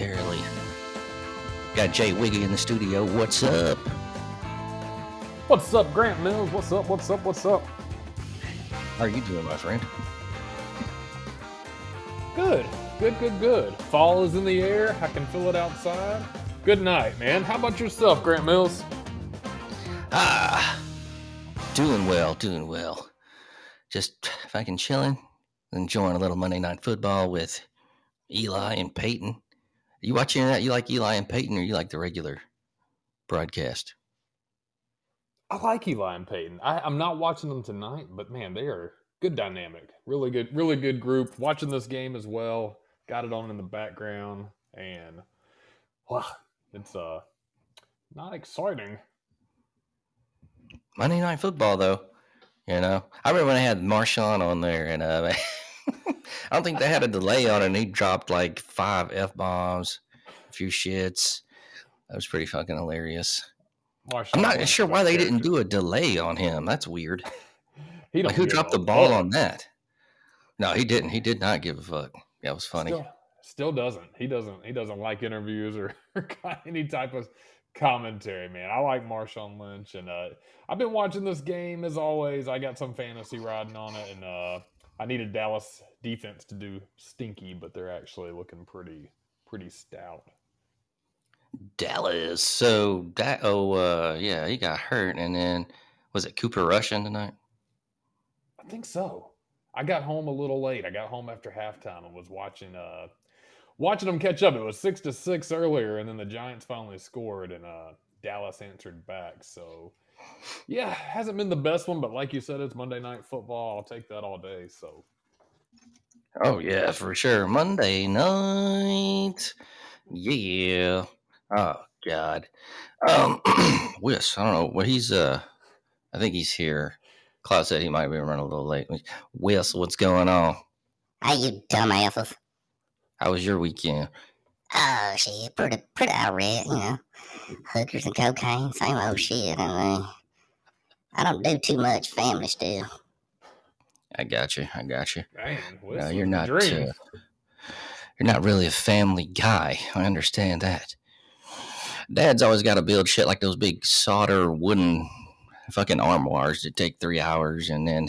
Momentarily. Got Jay Wiggy in the studio. What's up? What's up, Grant Mills? What's up? What's up? What's up? How are you doing, my friend? Good, good, good, good. Fall is in the air. I can feel it outside. Good night, man. How about yourself, Grant Mills? Ah, doing well, doing well. Just fucking chilling, enjoying a little Monday Night Football with Eli and Peyton. You watching that? You like Eli and Peyton, or you like the regular broadcast? I like Eli and Peyton. I, I'm not watching them tonight, but man, they are good dynamic. Really good, really good group. Watching this game as well. Got it on in the background, and wow, it's uh not exciting. Monday Night Football, though. You know, I remember when I had Marshawn on there, and uh, I don't think they had a delay on it. and He dropped like five f bombs, a few shits. That was pretty fucking hilarious. Marshawn I'm not sure why they didn't do a delay on him. That's weird. He Like, who dropped the ball on that? No, he didn't. He did not give a fuck. That was funny. Still, still doesn't. He doesn't. He doesn't like interviews or, or any type of commentary. Man, I like Marshawn Lynch, and uh, I've been watching this game as always. I got some fantasy riding on it, and uh, I needed Dallas defense to do stinky, but they're actually looking pretty pretty stout. Dallas. So that oh uh yeah, he got hurt and then was it Cooper Russian tonight? I think so. I got home a little late. I got home after halftime and was watching uh watching them catch up. It was six to six earlier, and then the Giants finally scored, and uh Dallas answered back. So Yeah, hasn't been the best one, but like you said, it's Monday night football. I'll take that all day. So Oh yeah, for sure. Monday night. Yeah. Oh God. Um Wiss, I don't know. Well he's uh I think he's here. Claude said he might be running a little late. Wiss, what's going on? How you dumbasses? How was your weekend? Oh shit, pretty pretty alright, you know. Hookers and cocaine, same old shit. I mean, I don't do too much family stuff. I got you. I got you. man, No, you're not. Uh, you're not really a family guy. I understand that. Dad's always got to build shit like those big solder wooden fucking armoires that take three hours, and then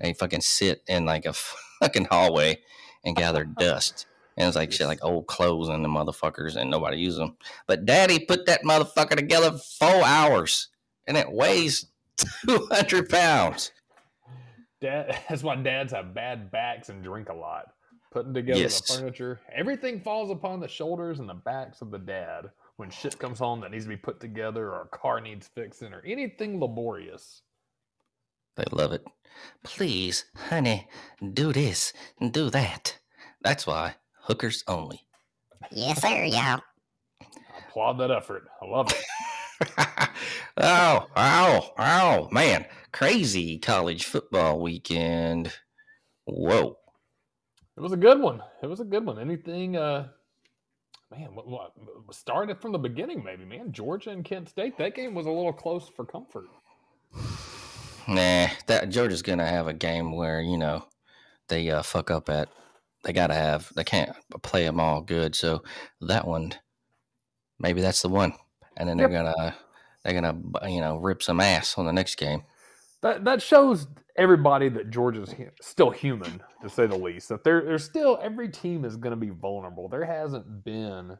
they fucking sit in like a fucking hallway and gather dust. And it's like shit, like old clothes and the motherfuckers, and nobody uses them. But Daddy put that motherfucker together for four hours, and it weighs two hundred pounds. Dad, that's why dads have bad backs and drink a lot. Putting together Yes. the furniture, everything falls upon the shoulders and the backs of the dad when shit comes home that needs to be put together, or a car needs fixing, or anything laborious. They love it. Please, honey, do this and do that. That's why hookers only. Yes, sir, y'all. I applaud that effort. I love it. oh, ow, ow, man. Crazy college football weekend. Whoa. It was a good one. It was a good one. Anything, uh, man, what, what started from the beginning, maybe, man. Georgia and Kent State, that game was a little close for comfort. Nah, that Georgia's gonna have a game where, you know, they uh, fuck up at they gotta have they can't play them all good. So that one maybe that's the one. And then they're gonna they're gonna you know rip some ass on the next game. That that shows everybody that Georgia's still human, to say the least. That there, there's still every team is going to be vulnerable. There hasn't been,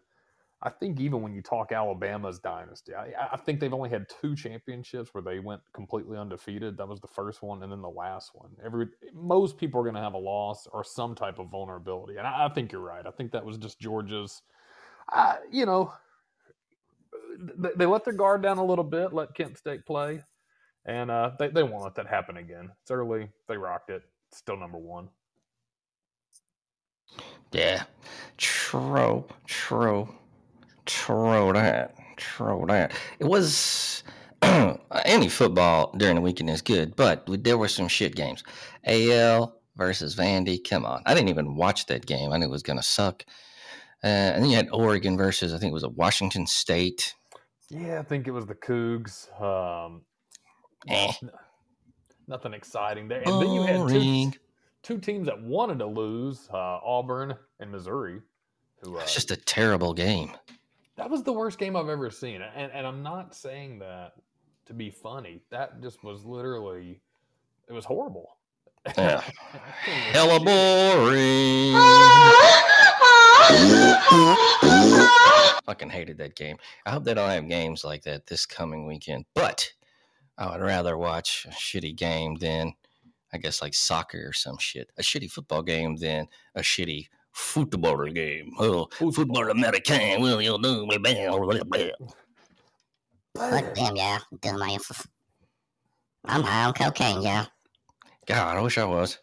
I think, even when you talk Alabama's dynasty, I, I think they've only had two championships where they went completely undefeated. That was the first one, and then the last one. Every most people are going to have a loss or some type of vulnerability, and I, I think you're right. I think that was just Georgia's. You know, they, they let their guard down a little bit, let Kent State play. And uh, they, they won't let that happen again. It's early. They rocked it. Still number one. Yeah. True, true, true that, true that. It was any football during the weekend is good, but there were some shit games. AL versus Vandy. Come on, I didn't even watch that game. I knew it was gonna suck. Uh, and then you had Oregon versus I think it was a Washington State. Yeah, I think it was the Cougs. Um, Eh. n- nothing exciting there. And then you had two, two teams that wanted to lose uh, Auburn and Missouri. Who, uh, It's just a terrible game. That was the worst game I've ever seen. And, and I'm not saying that to be funny. That just was literally, it was horrible. Yeah. That thing was Hella boring. Fucking hated that game. I hope they don't have games like that this coming weekend. But I would rather watch a shitty game than, I guess, like soccer or some shit. A shitty football game than a shitty football game. Oh, football American. Will you do me bad? Fuck them, y'all. Dumbasses. I'm high on cocaine, y'all. God, I wish I was.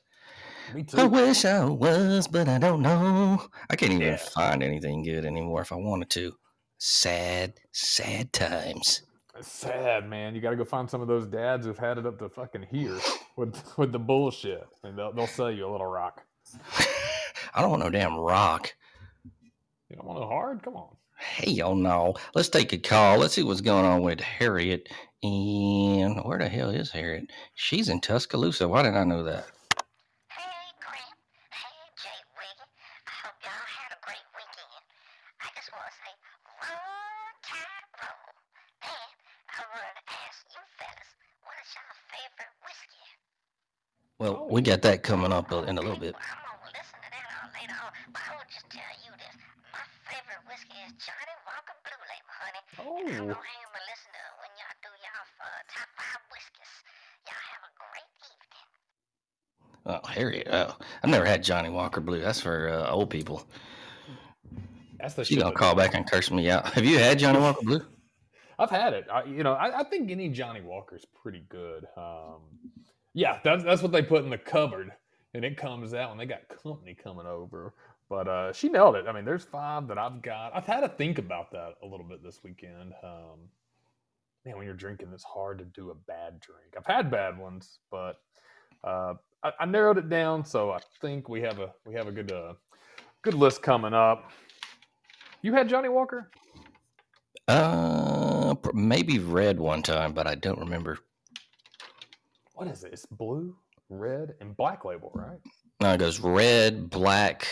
Me I wish I was, but I don't know. I can't even Yeah. find anything good anymore if I wanted to. Sad, sad times. It's sad, man. You got to go find some of those dads who've had it up to fucking here with with the bullshit, and they'll they'll sell you a little rock. I don't want no damn rock. You don't want no hard? Come on. Hell no. Let's take a call. Let's see what's going on with Harriet. And where the hell is Harriet? She's in Tuscaloosa. Why did I know that? Hey, Grant. Hey, Jay I hope y'all had a great weekend. I just want to say one time roll. And I wanted to ask you fellas, what is y'all favorite whiskey? Well, oh, we got that coming up in a little bit. Well, I'm gonna listen to that all later on, but I will just tell you this. My favorite whiskey is Johnnie Walker Blue Label, honey. And I'm Oh, gonna hang and listen to it when y'all do y'all uh, top five whiskeys. Y'all have a great evening. Oh, Harriet. Oh, I've never had Johnnie Walker Blue. That's for uh, old people. that's the to call back and curse me out. Have you had Johnnie Walker Blue? I've had it. I, you know, I, I think any Johnnie Walker is pretty good. Um, yeah, that's that's what they put in the cupboard, and it comes out when they got company coming over. But uh, she nailed it. I mean, there's five that I've got. I've had to think about that a little bit this weekend. Um, man, when you're drinking, it's hard to do a bad drink. I've had bad ones, but uh, I, I narrowed it down. So I think we have a we have a good uh, good list coming up. You had Johnnie Walker. Uh, maybe red one time, but I don't remember. What is it? It's blue, red, and black label, right? No, it goes red, black,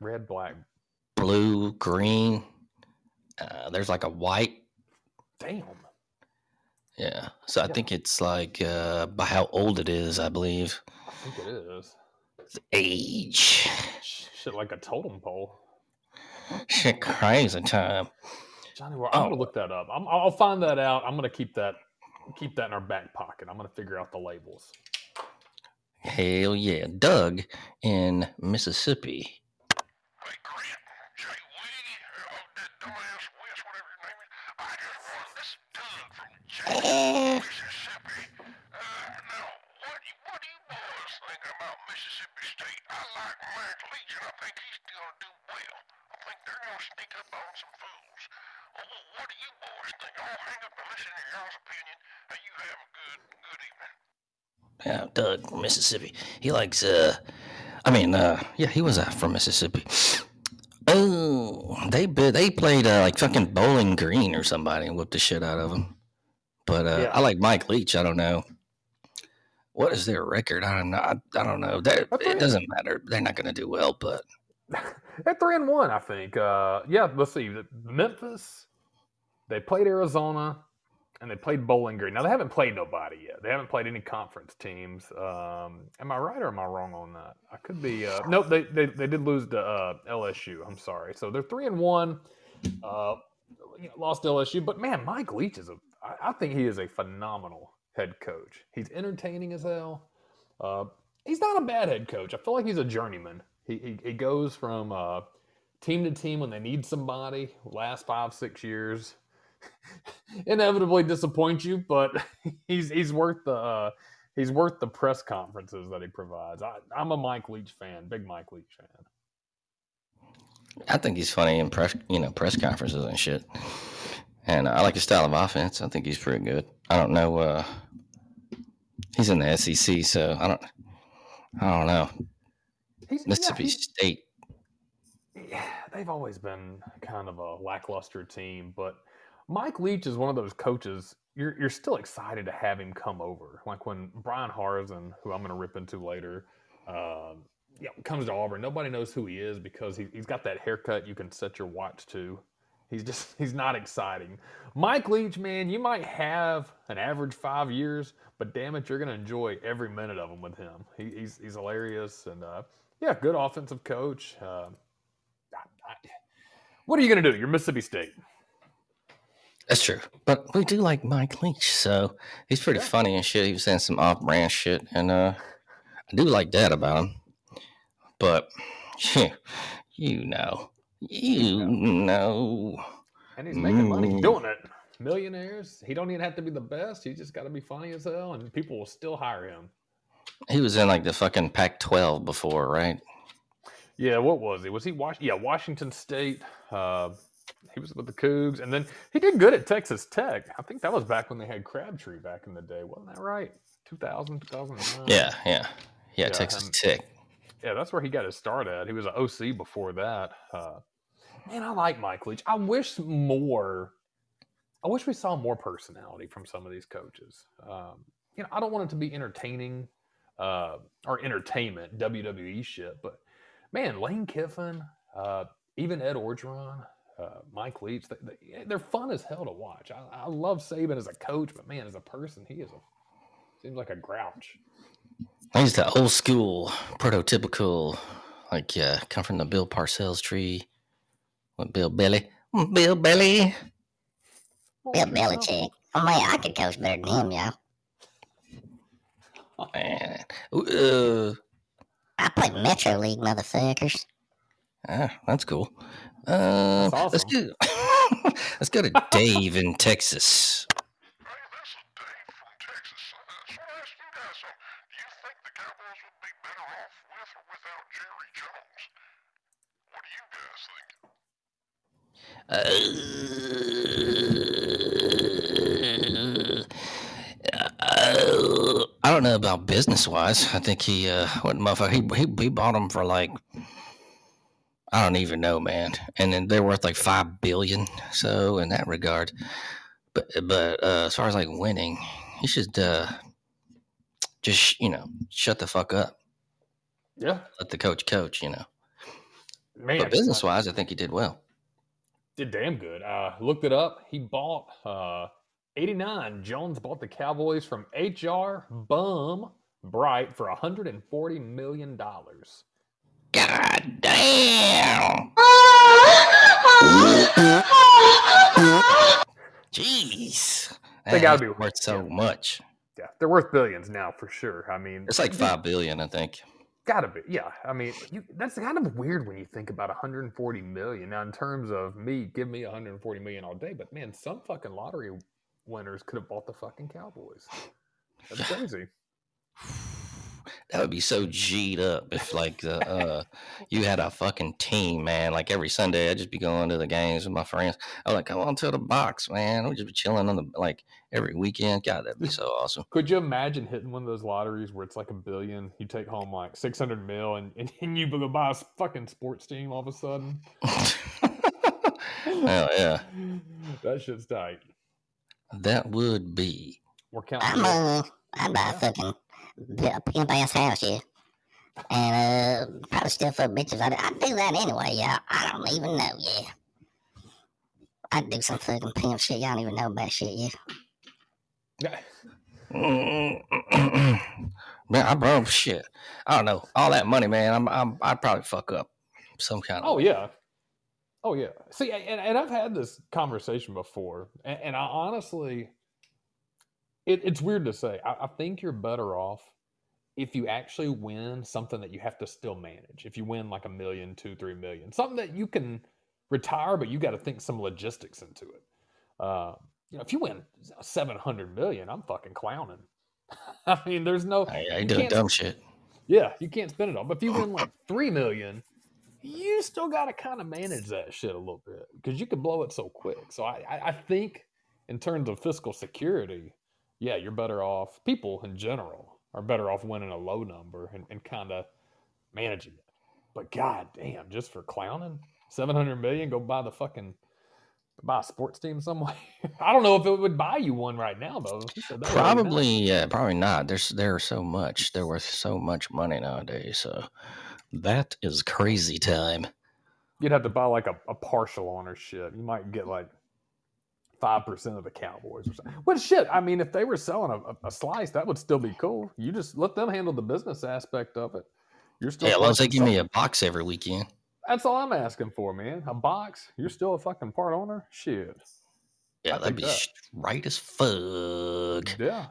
Red, black. blue, green. Uh, there's like a white. Damn. Yeah. So I Yeah. think it's like uh, by how old it is, I believe. I think it is. It's age. Shit, like a totem pole. Shit, crazy time. Johnnie Walker. I'm Oh. gonna look that up. I'm, I'll find that out. I'm gonna keep that keep that in our back pocket. I'm gonna figure out the labels. Hell yeah. Doug in Mississippi. Hey, Grant, Jay Wiggy, uh, that dumbass West, whatever your name is. I just want this is Doug Mississippi. What, you- about Mississippi State? I like I think he's well. I think they're going to sneak up on some fools. What you? I'll hang up opinion, and you have a good. Yeah, Doug from Mississippi. He likes uh I mean, uh yeah, he was uh, from Mississippi. Oh, they they played uh, like fucking Bowling Green or somebody and whipped the shit out of him. But uh, Yeah. I like Mike Leach. I don't know what is their record. I don't know. I, I don't know. I it doesn't matter. They're not going to do well. But At three and one, I think. Uh, yeah, let's see. Memphis, they played Arizona, and they played Bowling Green. Now they haven't played nobody yet. They haven't played any conference teams. Um, am I right or am I wrong on that? I could be. Uh, nope, they, they they did lose to uh, LSU. I'm sorry. So they're three and one. Uh, you know, lost LSU, but man, Mike Leach is a. I, I think he is a phenomenal head coach. He's entertaining as hell. Uh, he's not a bad head coach. I feel like he's a journeyman. He he, he goes from uh, team to team when they need somebody. Last five six years, inevitably disappoint you, but he's he's worth the uh, he's worth the press conferences that he provides. I, I'm a Mike Leach fan, big Mike Leach fan. I think he's funny in press, you know, press conferences and shit. And I like his style of offense. I think he's pretty good. I don't know. Uh, he's in the SEC, so I don't. I don't know. He's, yeah, Mississippi he's- State. yeah, they've always been kind of a lackluster team, but Mike Leach is one of those coaches. You're you're still excited to have him come over. Like when Bryan Harsin, who I'm going to rip into later, um, yeah, comes to Auburn. Nobody knows who he is because he, he's got that haircut you can set your watch to. He's just he's not exciting. Mike Leach, man, you might have an average five years, but damn it, you're going to enjoy every minute of them with him. He, he's he's hilarious and uh, yeah, good offensive coach. Uh, I- I- what are you going to do? You're Mississippi State. That's true. But we do like Mike Leach, so he's pretty Yeah. funny and shit. He was saying some off brand shit, and uh, I do like that about him. But you know, you know. And he's making money Mm. doing it. Millionaires. He don't even have to be the best. He just got to be funny as hell, and people will still hire him. He was in like the fucking Pac 12 before, right? Yeah, what was he? Was he Wash? Yeah, Washington State. Uh, he was with the Cougs, and then he did good at Texas Tech. I think that was back when they had Crabtree back in the day. Wasn't that right? 2000, 2009? Yeah, yeah. Yeah, Yeah, Texas and- Tech. Yeah, that's where he got his start at. He was an OC before that. Uh, man, I like Mike Leach. I wish more. I wish we saw more personality from some of these coaches. Um, you know, I don't want it to be entertaining uh, or entertainment WWE shit, but man, Lane Kiffin, uh, even Ed Orgeron, uh, Mike Leach, they, they, they're fun as hell to watch. I, I love Saban as a coach, but man, as a person, he is a seems like a grouch. He's the old school, prototypical, like, yeah, come from the Bill Parcells tree with Bill Belly. Bill Belly. Bill Belichick. Oh man, I could coach better than him, y'all. Man. Uh, I play Metro League, motherfuckers. ah, that's cool. Uh, That's Let's awesome. do. Let's go to Dave in Texas. Hey, this is Dave from Texas. Uh, so I asked you guys, so do you think the Cowboys would be better off with or without Jerry Jones? What do you guys think? Uh, I don't know about business wise. I think he, uh, what motherfucker, he, he, he bought them for like, I don't even know, man. And then they're worth like five billion. So in that regard, but but uh, as far as like winning, he should uh, just you know shut the fuck up. Yeah, Let the coach coach. You know. man. But business wise, I think he did well. Did damn good. Uh, looked it up. He bought uh, 89. Jones bought the Cowboys from HR Bum Bright for 140 million dollars. God damn. Jeez. They gotta be- worth so much. Yeah, they're worth billions now for sure. I mean, It's like five billion, I think. Gotta be, yeah. I mean, you, that's kind of weird when you think about 140 million. Now, in terms of me, give me 140 million all day, but man, some fucking lottery winners could have bought the fucking Cowboys. That's crazy. That would be so G'd up if like the uh you had a fucking team, man. Like every Sunday I'd just be going to the games with my friends. I was like, come on to the box, man. We'd just be chilling on the like every weekend. God, that'd be so awesome. Could you imagine hitting one of those lotteries where it's like a billion, you take home like 600 mil, and, and, and you go buy a fucking sports team all of a sudden? Hell yeah. That shit's tight. That would be. We're counting. I'm uh, I buy a fucking bi- a pimp ass house, yeah. And uh, probably still fuck bitches. I, I do that anyway, yeah. I don't even know, yeah. I do some fucking pimp shit. Y'all don't even know about shit, yeah. Yeah. man, I bro shit. I don't know. All that money, man. I'm, I'm I'd probably fuck up some kind of Oh yeah. Oh yeah. See, and, and I've had this conversation before, and, and I honestly, it, it's weird to say. I, I think you're better off if you actually win something that you have to still manage. If you win like a million, two, three million, something that you can retire, but you got to think some logistics into it. Uh, you know, if you win seven hundred million, I'm fucking clowning. I mean, there's no. I, I you doing dumb shit. Yeah, you can't spend it all. But if you win like three million, you still got to kind of manage that shit a little bit because you can blow it so quick. So I, I, I think in terms of fiscal security, yeah, you're better off. People in general are better off winning a low number and, and kind of managing it. But god damn, just for clowning, seven hundred million, go buy the fucking buy a sports team somewhere. I don't know if it would buy you one right now though. You said that already now. Probably, yeah, probably not. There's there's so much. They're worth so much money nowadays. So that is crazy time. You'd have to buy like a, a partial ownership. You might get like five percent of the Cowboys or something. Well, shit. I mean, if they were selling a, a- slice, that would still be cool. You just let them handle the business aspect of it. You're still. Yeah, as long as they give me a box every weekend. That's all I'm asking for, man. A box. You're still a fucking part owner. Shit. Yeah, I that'd be that. right as fuck. Yeah.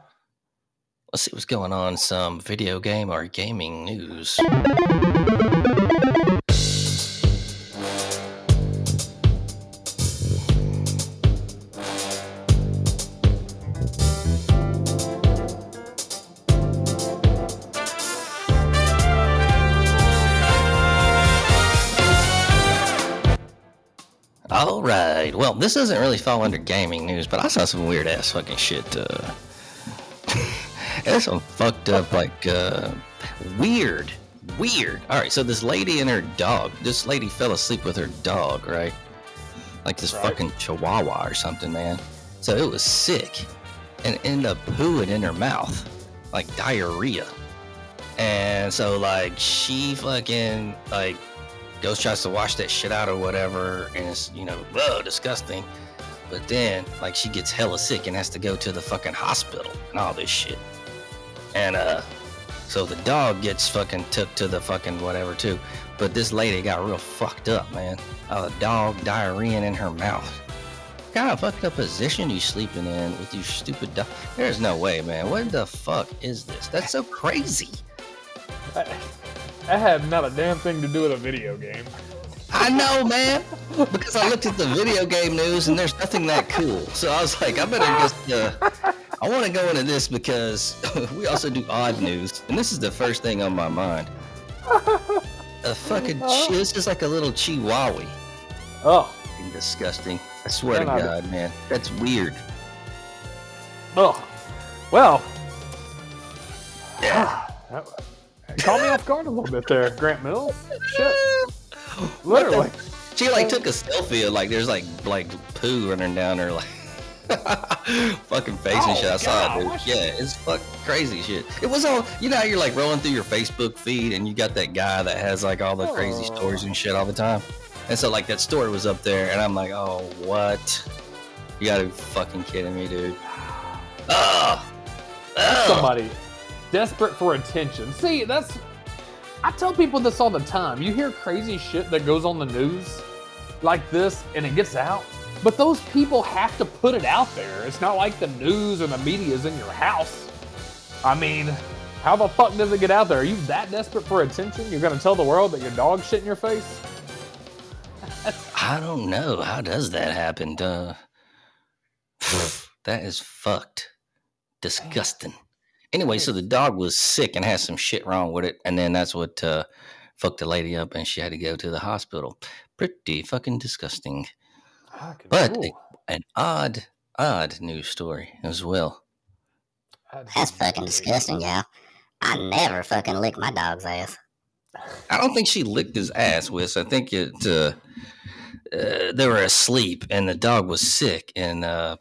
Let's see what's going on. Some video game or gaming news. All right. Well, this doesn't really fall under gaming news, but I saw some weird ass fucking shit. Uh, there's some fucked up, like, uh, weird, weird. All right. So this lady and her dog. This lady fell asleep with her dog, right? Like this Right. fucking chihuahua or something, man. So it was sick and ended up pooing in her mouth, like diarrhea. And so, like, she fucking, like, goes tries to wash that shit out or whatever, and it's you know, whoa, disgusting. But then, like, she gets hella sick and has to go to the fucking hospital and all this shit. And uh, so the dog gets fucking took to the fucking whatever too. But this lady got real fucked up, man. A dog diarrhea in her mouth. Kind of fucked up position you sleeping in with your stupid dog? There's no way, man. What the fuck is this? That's so crazy. That, had not a damn thing to do with a video game. I know, man. Because I looked at the video game news and there's nothing that cool. So I was like, I better just. Uh, I want to go into this because we also do odd news, and this is the first thing on my mind. A fucking chi- this is like a little chihuahua. Oh, Fucking disgusting. I swear to Then I- God, man, that's weird. oh. Well, Yeah. caught me off guard a little bit there, Grant Mills. Shit. Literally. She like took a selfie of like there's like like poo running down her like fucking face and Oh, shit. I saw it, dude. Yeah, it's fuck crazy shit. It was all you know how you're like rolling through your Facebook feed and you got that guy that has like all the crazy Oh. stories and shit all the time. And so like that story was up there and I'm like, oh what? You gotta be fucking kidding me, dude. Oh, oh. Somebody desperate for attention. See, that's. I tell people this all the time. You hear crazy shit that goes on the news like this and it gets out, but those people have to put it out there. It's not like the news or the media is in your house. I mean, how the fuck does it get out there? Are you that desperate for attention? You're gonna tell the world that your dog shit in your face? I don't know. How does that happen? Uh, that is fucked. Disgusting. Anyway, so the dog was sick and had some shit wrong with it, and then that's what uh, fucked the lady up, and she had to go to the hospital. Pretty fucking disgusting. Fucking But- ooh, An odd, odd news story as well. That's fucking disgusting, y'all. I never fucking lick my dog's ass. I don't think she licked his ass, Wis. I think it. Uh, uh, they were asleep, and the dog was sick, and uh,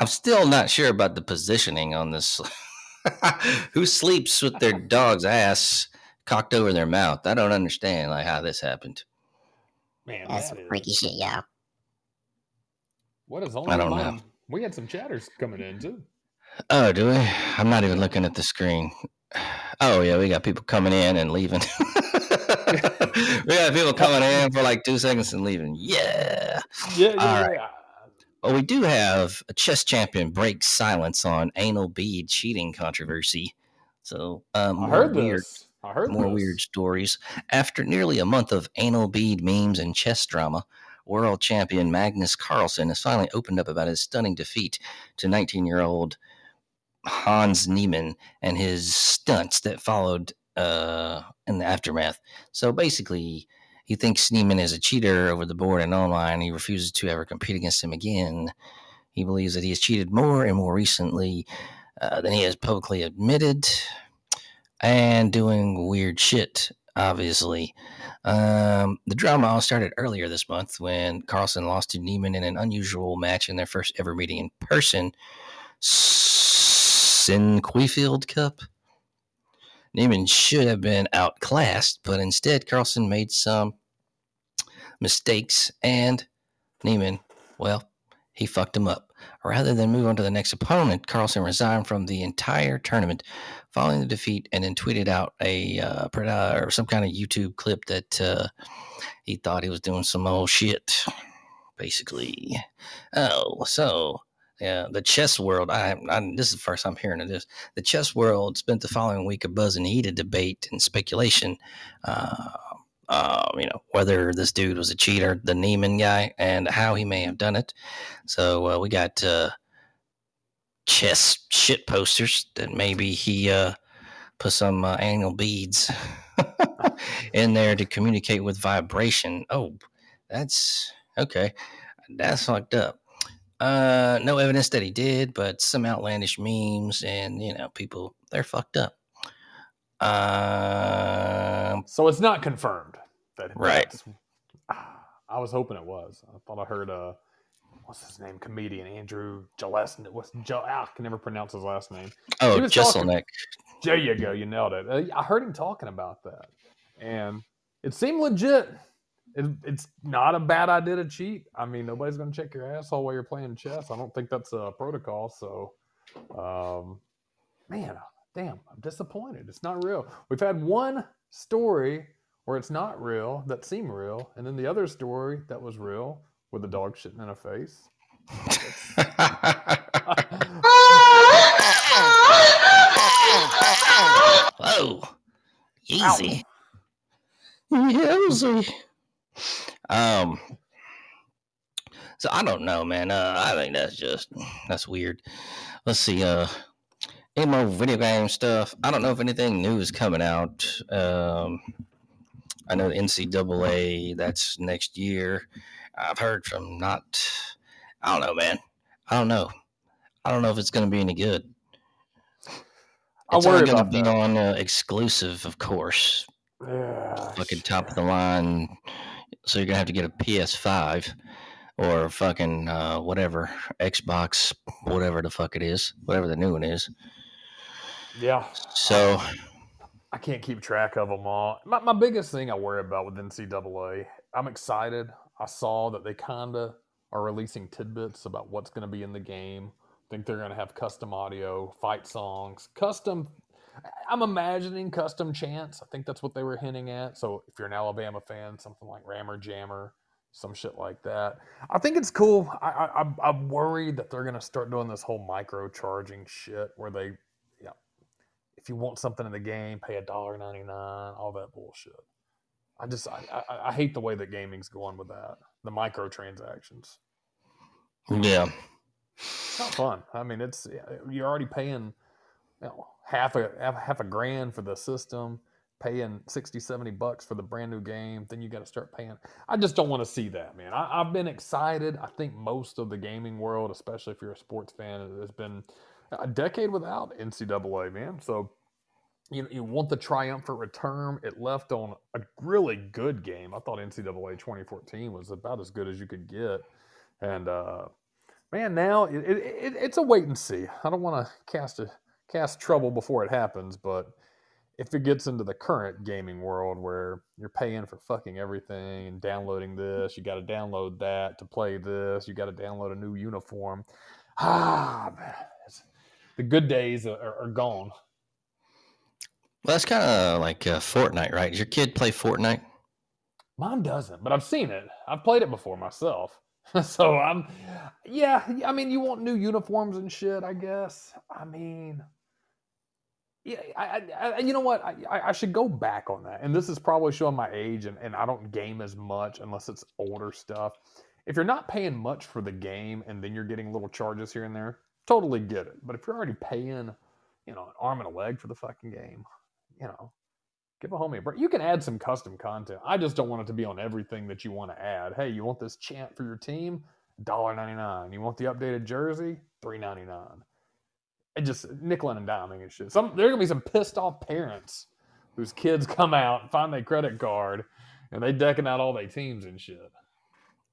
I'm still not sure about the positioning on this. Who sleeps with their dog's ass cocked over their mouth? I don't understand like how this happened. Man, That's that some is- freaky shit, y'all. What is on I don't know. We had some chatters coming in too. Oh, do we? I'm not even looking at the screen. Oh yeah, we got people coming in and leaving. we got people coming in for like two seconds and leaving. Yeah. Yeah, yeah, All right. Well, we do have a chess champion break silence on anal bead cheating controversy. So, um, I more heard weird, this. I heard more this. weird stories. After nearly a month of anal bead memes and chess drama, world champion Magnus Carlsen has finally opened up about his stunning defeat to 19-year-old Hans Niemann and his stunts that followed uh, in the aftermath. So basically, he thinks Niemann is a cheater over the board and online. He refuses to ever compete against him again. He believes that he has cheated more and more recently uh, than he has publicly admitted, and doing weird shit. Obviously, um, the drama all started earlier this month when Carlsen lost to Niemann in an unusual match in their first ever meeting in person. Sinquefield Cup. Niemann should have been outclassed, but instead Carlsen made some mistakes, and Niemann, well, he fucked him up. Rather than move on to the next opponent, Carlsen resigned from the entire tournament following the defeat, and then tweeted out a uh, uh, or some kind of YouTube clip that uh, he thought he was doing some old shit, basically. Oh, so yeah, the chess world. I, I this is the first I'm hearing of this. The chess world spent the following week a buzz and heated debate and speculation. Uh, uh, you know whether this dude was a cheater, the Niemann guy, and how he may have done it. So uh, we got uh, chess shit posters that maybe he uh, put some uh, beads in there to communicate with vibration. Oh, that's okay. That's fucked up. Uh, no evidence that he did, but some outlandish memes, and you know, people they're fucked up. Um, So it's not confirmed. That Right. I was hoping it was. I thought I heard uh what's his name? Comedian Andrew Gillespie. What's Joe? Ah, I can never pronounce his last name. oh, Jeselnik. There you go. You nailed it. Uh, I heard him talking about that, and it seemed legit. It, it's not a bad idea to cheat. I mean, nobody's going to check your asshole while you're playing chess. I don't think that's a protocol. So, um, man, damn, I'm disappointed. It's not real. We've had one story where it's not real that seem real, and then the other story that was real with the dog shitting in a face. Whoa, easy. Easy. Um. So I don't know, man. Uh, I think that's just that's weird. Let's see. Uh, any more video game stuff? I don't know if anything new is coming out. Um, I know the NCAA that's next year. I've heard from not. I don't know, man. I don't know. I don't know if it's going to be any good. I It's worry only going to about be that. on uh, exclusive, of course. Yeah, Fucking top of the line. So you're gonna have to get a PS5 or fucking uh, whatever Xbox, whatever the fuck it is, whatever the new one is. yeah. So I can't keep track of them all. My, my biggest thing I worry about with NCAA, I'm excited. I saw that they kind of are releasing tidbits about what's going to be in the game. I think they're going to have custom audio, fight songs, custom. I'm imagining custom chants. I think that's what they were hinting at. So if you're an Alabama fan, something like Rammer Jammer, some shit like that. I think it's cool. I, I, I'm- worried that they're going to start doing this whole micro charging shit where they if you want something in the game, pay a dollar ninety nine, all that bullshit. I just I, I, I hate the way that gaming's going with that. The microtransactions. yeah, It's not fun. I mean, it's you're already paying you know, half a half, a grand for the system, paying 60, 70 bucks for the brand new game. Then you got to start paying. I just don't want to see that, man. I, I've been excited. I think most of the gaming world, especially if you're a sports fan, has been a decade without NCAA, man. So you you want the triumphant return. It left on a really good game. I thought NCAA 2014 was about as good as you could get, and uh, man, now it, it, it, it's a wait and see. I don't want to cast a cast trouble before it happens, but if it gets into the current gaming world where you're paying for fucking everything and downloading this, you got to download that to play this, you got to download a new uniform. Ah, man, the good days are, are, gone. well, that's kind of like uh, Fortnite, right? Does your kid play Fortnite? Mine doesn't, but I've seen it. I've played it before myself. so I'm, yeah. I mean, you want new uniforms and shit. I guess. I mean, yeah. I, I, I you know what? I, I, I should go back on that. And this is probably showing my age, and, and I don't game as much unless it's older stuff. If you're not paying much for the game, and then you're getting little charges here and there, totally get it. But if you're already paying, you know, an arm and a leg for the fucking game, you know, Give a homie a break. You can add some custom content. I just don't want it to be on everything that you want to add. Hey, you want this chant for your team? $1.99. You want the updated jersey? $3.99. And just nickel and diming and shit. Some there are gonna be some pissed off parents whose kids come out find their credit card and they decking out all their teams and shit.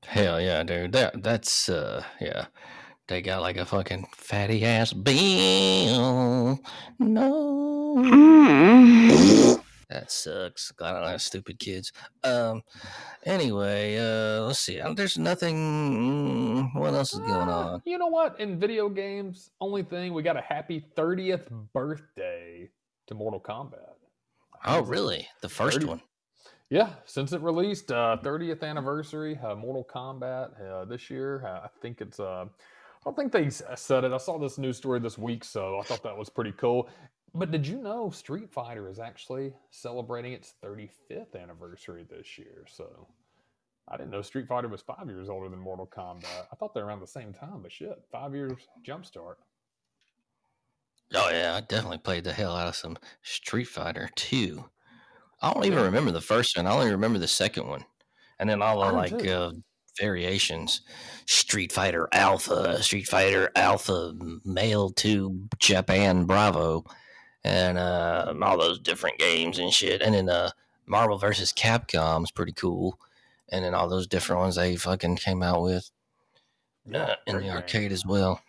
Hell yeah, dude. That that's uh yeah. They got like a fucking fatty ass bill. No. That sucks. Glad I don't have stupid kids. Um. Anyway, uh, let's see. Uh, There's nothing. mm, What else is going Ah, on? You know what? In video games, only thing we got a happy 30th birthday to Mortal Kombat. Oh, really? The first 30 one. Yeah, since it released, uh, 30th anniversary, uh, Mortal Kombat uh, this year. Uh, I think it's. I don't think they said it. I saw this news story this week, so I thought that was pretty cool. But did you know Street Fighter is actually celebrating its 35th anniversary this year? So I didn't know Street Fighter was five years older than Mortal Kombat. I thought they're around the same time, but shit, five years jumpstart. Oh yeah, I definitely played the hell out of some Street Fighter 2. I don't even Yeah. remember the first one. I only remember the second one. And then all the like uh, variations. Street Fighter Alpha, Street Fighter Alpha Male 2 Japan Bravo and uh, all those different games and shit. And then uh, Marvel versus Capcom's pretty cool. And then all those different ones they fucking came out with uh, in great the game. arcade as well.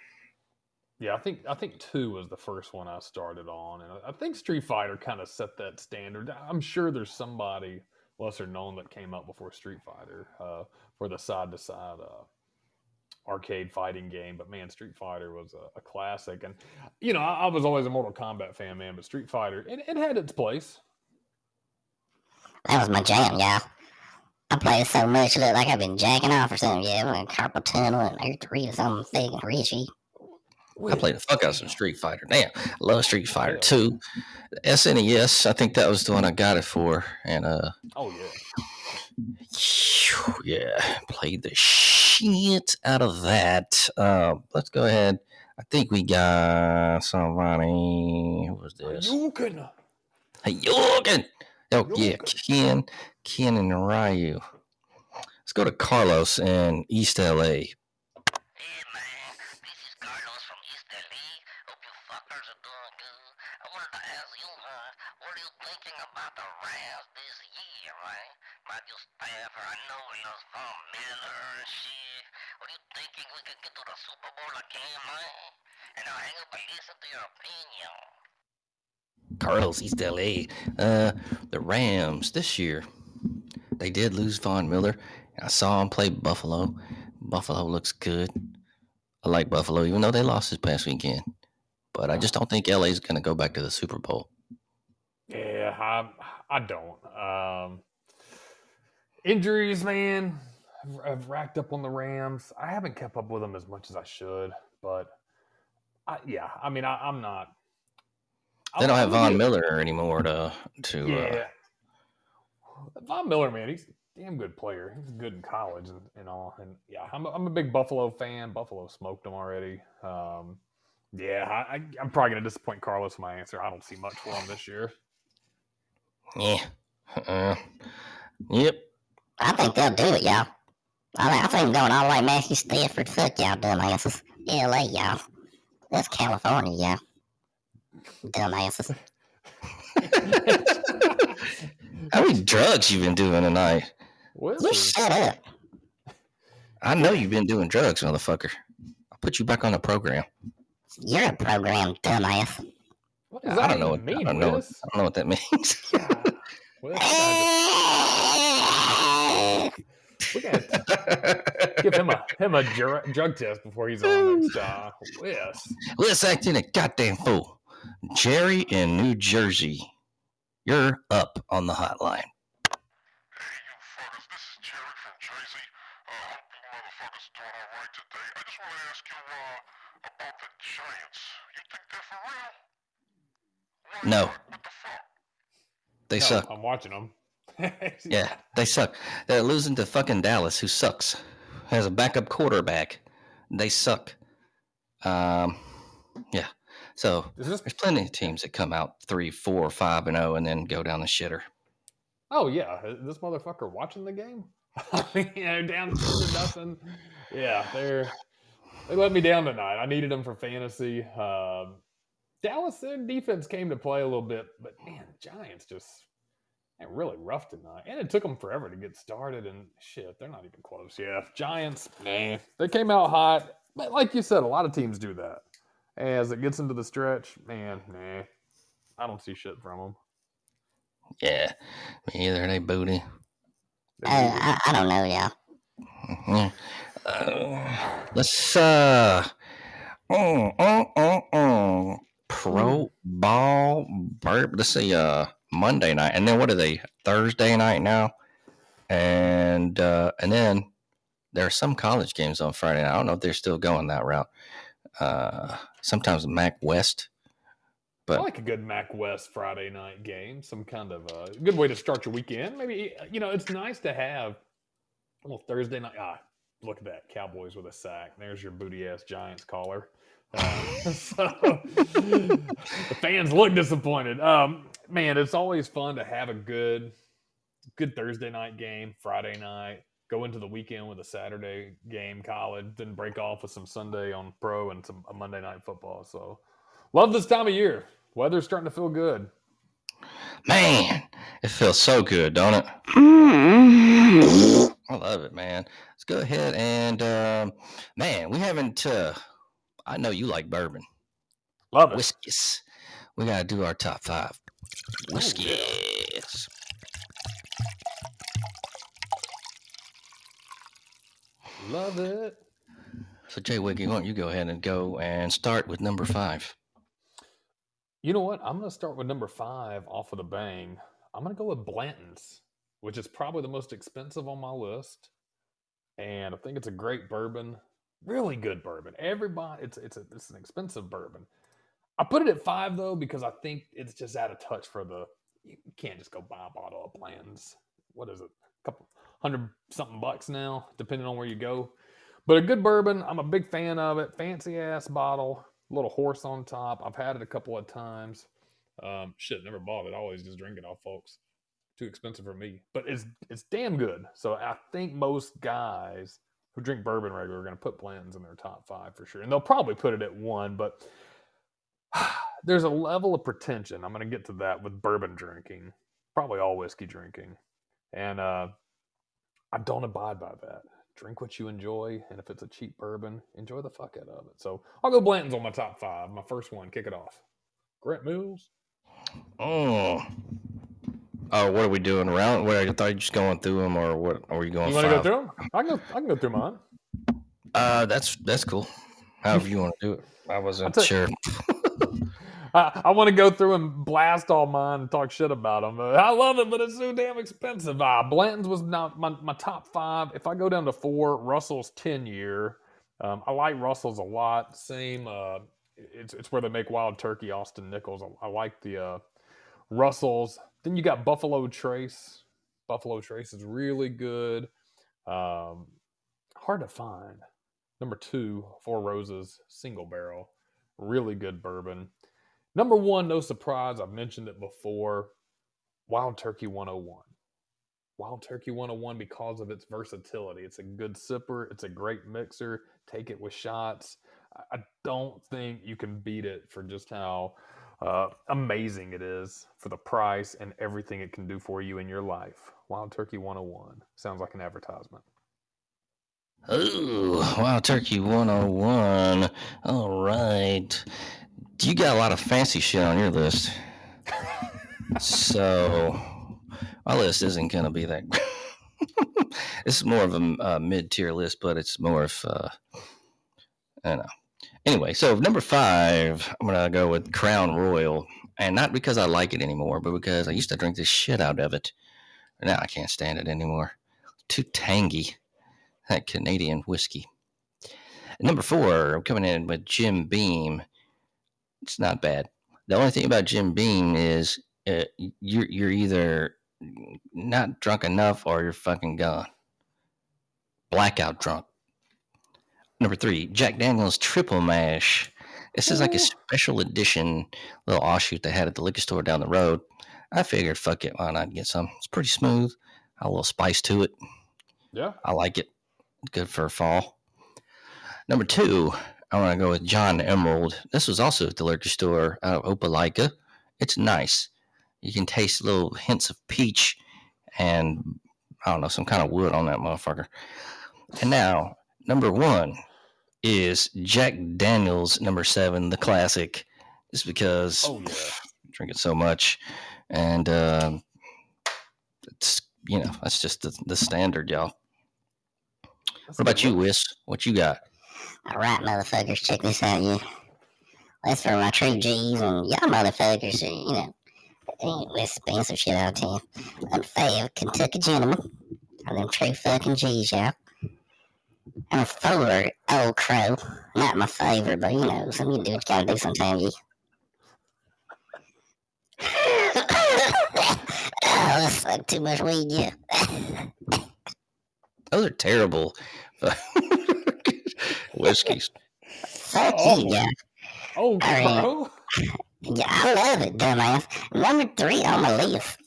Yeah, I think I think two was the first one I started on, and I- I think Street Fighter kind of set that standard. I'm sure there's somebody lesser known that came out before Street Fighter uh, for the side to side arcade fighting game. But man, Street Fighter was a, a classic, and you know I, I was always a Mortal Kombat fan, man. But Street Fighter, it, it had its place. That was my jam, y'all. I played so much, it look like I've been jacking off or something. Yeah, I'm in carpal tunnel and artery or something thick and richy. I played the fuck out of some Street Fighter. Damn, I love Street Fighter Yeah. 2. SNES, I think that was the one I got it for. And uh Oh yeah, Phew, Yeah, played the shit out of that. Uh, let's go ahead. I think we got somebody. Who was this? You can. Hey, Jorgen. Oh, yeah, Ken, Ken and Ryu. Let's go to Carlos in East LA. Hey man, this is Carlos from East LA. Hope you fuckers are doing good. I wanted to ask you, huh, what are you thinking about the Rams this year, right? Matthew Stafford, I know we lost Von Miller and shit. What are you thinking we could get to the Super Bowl again, man? And I'll hang up and listen to your opinion. East LA. Uh, the Rams this year, they did lose Von Miller. I saw him play Buffalo. Buffalo looks good. I like Buffalo, even though they lost this past weekend. But I just don't think LA's going to go back to the Super Bowl. Yeah, I, I don't. Um, injuries, man, have racked up on the Rams. I haven't kept up with them as much as I should, but I, yeah, I mean, I, I'm not. They don't have I'm Von Miller anymore to to. Uh, Yeah, Von Miller, man, he's a damn good player. He's good in college and, and all. And yeah, I'm a, I'm a big Buffalo fan. Buffalo smoked him already. Um, yeah, I, I, I'm probably gonna disappoint Carlos with my answer. I don't see much for him this year. yeah. Uh, yep. I think they'll do it, y'all. I, mean, I think going all the like Matthew Stafford. Fuck y'all, dumbasses. LA, y'all. That's California, y'all. Dumbasses. How many drugs you been doing tonight? What You shut up. I know you've been doing drugs, motherfucker. I'll put you back on the program. You're a program dumbass. What does I that don't know. even What, I mean, don't know. What, Wiz? I don't know what that means. We gotta just- we gotta give him a him a dr- drug test before he's on next. Uh, Wiz. Let's act in a goddamn fool. Jerry in New Jersey, you're up on the hotline. Hey, you fuckers, this is Jerry from Jersey. Uh, hope you motherfuckers doing all right today. I just want to ask you, uh, about the Giants. You think they're for real? No. not? What the fuck? They No, suck. I'm watching them. Yeah, they suck. They're losing to fucking Dallas, who sucks. Has a backup quarterback. They suck. Um, yeah. So this? there's plenty of teams that come out three, four, five, and zero, and then go down the shitter. Oh yeah, is this motherfucker watching the game? Mean, they're down to nothing. Yeah, they're they let me down tonight. I needed them for fantasy. Um, Dallas, their defense came to play a little bit, but man, Giants just man, really rough tonight. And it took them forever to get started. And shit, they're not even close. Yeah, Giants, man, they came out hot. But like you said, a lot of teams do that. As it gets into the stretch, man, nah, I don't see shit from them. Yeah, me either. They booty. Uh, I, I don't know, y'all. Yeah. Uh, let's uh, oh, oh, oh, oh. pro ball burp. Let's see, uh, Monday night, and then what are they? Thursday night now, and uh, and then there are some college games on Friday. night. I don't know if they're still going that route. Uh, sometimes Mac West, but I like a good Mac West Friday night game. Some kind of a good way to start your weekend. Maybe you know it's nice to have a little Thursday night. Ah, look at that Cowboys with a sack. There's your booty ass Giants caller. Um, so the fans look disappointed. Um, man, it's always fun to have a good, good Thursday night game, Friday night. Go into the weekend with a Saturday game, college, then break off with some Sunday on pro and some a Monday night football. So, love this time of year. Weather's starting to feel good. man, it feels so good, don't it? I love it, man. Let's go ahead and um, man, we haven't. Uh, I know you like bourbon, Love it. whiskeys. We gotta do our top five yeah. whiskeys. Love it. So Jay Wiggy, why don't you go ahead and go and start with number five? You know what? I'm going to start with number five off of the bang. I'm going to go with Blanton's, which is probably the most expensive on my list. And I think it's a great bourbon. Really good bourbon. Everybody, it's it's a, it's an expensive bourbon. I put it at five though because I think it's just out of touch for the. You can't just go buy a bottle of Blanton's. What is it? A couple hundred something bucks now, depending on where you go. But a good bourbon, I'm a big fan of it. Fancy ass bottle, little horse on top. I've had it a couple of times. Um, shit, never bought it. I always just drink it off folks. Too expensive for me, but it's it's damn good. So I think most guys who drink bourbon regular are going to put Blanton's in their top five for sure, and they'll probably put it at one. But there's a level of pretension. I'm going to get to that with bourbon drinking, probably all whiskey drinking, and uh, I don't abide by that. Drink what you enjoy, and if it's a cheap bourbon, enjoy the fuck out of it. So I'll go Blanton's on my top five. My first one, kick it off. Grant Mills. Oh. Oh, what are we doing around? What I thought you were just going through them, or what? Are you going? You want to go through them? I can go. I can go through mine. Uh, that's that's cool. However you want to do it. I wasn't sure. I, want to go through and blast all mine and talk shit about them. I love it, but it's so damn expensive. Uh, Blanton's was not my, my top five. If I go down to four, Russell's 10 year. Um, I like Russell's a lot. Same, uh, it's, it's where they make Wild Turkey, Austin Nichols. I, I like the uh, Russell's. Then you got Buffalo Trace. Buffalo Trace is really good. Um, hard to find. Number two, Four Roses, single barrel. Really good bourbon. Number one, no surprise, I've mentioned it before Wild Turkey 101. Wild Turkey 101 because of its versatility. It's a good sipper, it's a great mixer. Take it with shots. I- don't think you can beat it for just how uh, amazing it is for the price and everything it can do for you in your life. Wild Turkey 101 sounds like an advertisement. Ooh, Wild Turkey 101. All right. You got a lot of fancy shit on your list. so, my list isn't going to be that. this is more of a uh, mid tier list, but it's more of, uh, I don't know. Anyway, so number five, I'm going to go with Crown Royal. And not because I like it anymore, but because I used to drink the shit out of it. Now I can't stand it anymore. Too tangy that Canadian whiskey. Number four, I'm coming in with Jim Beam. It's not bad. The only thing about Jim Beam is uh, you're you're either not drunk enough or you're fucking gone. Blackout drunk. Number three, Jack Daniels Triple Mash. This is like a special edition little offshoot they had at the liquor store down the road. I figured, fuck it, why not get some? It's pretty smooth. A little spice to it. Yeah. I like it. Good for fall. Number two, I want to go with John Emerald. This was also at the liquor store out of Opelika. It's nice. You can taste little hints of peach and I don't know, some kind of wood on that motherfucker. And now, number one is Jack Daniels number seven, the classic. Just because Oh, yeah. I drink it so much. And um it's you know, that's just the, the standard, y'all. What about you, Wiss? What you got? All right, motherfuckers, check this out, you. That's for my true G's and y'all motherfuckers, you know, ain't with expensive shit out of. I'm fair Kentucky gentlemen. Are them true fucking G's, y'all. I'm for Old Crow. Not my favorite, but you know, some you do what you gotta do sometimes, you. oh, that's like too much weed, yeah. Those are terrible whiskeys. Fuck Oh. you, yeah. Oh, All right. crow. Yeah, I love it, dumbass. Number three on my list,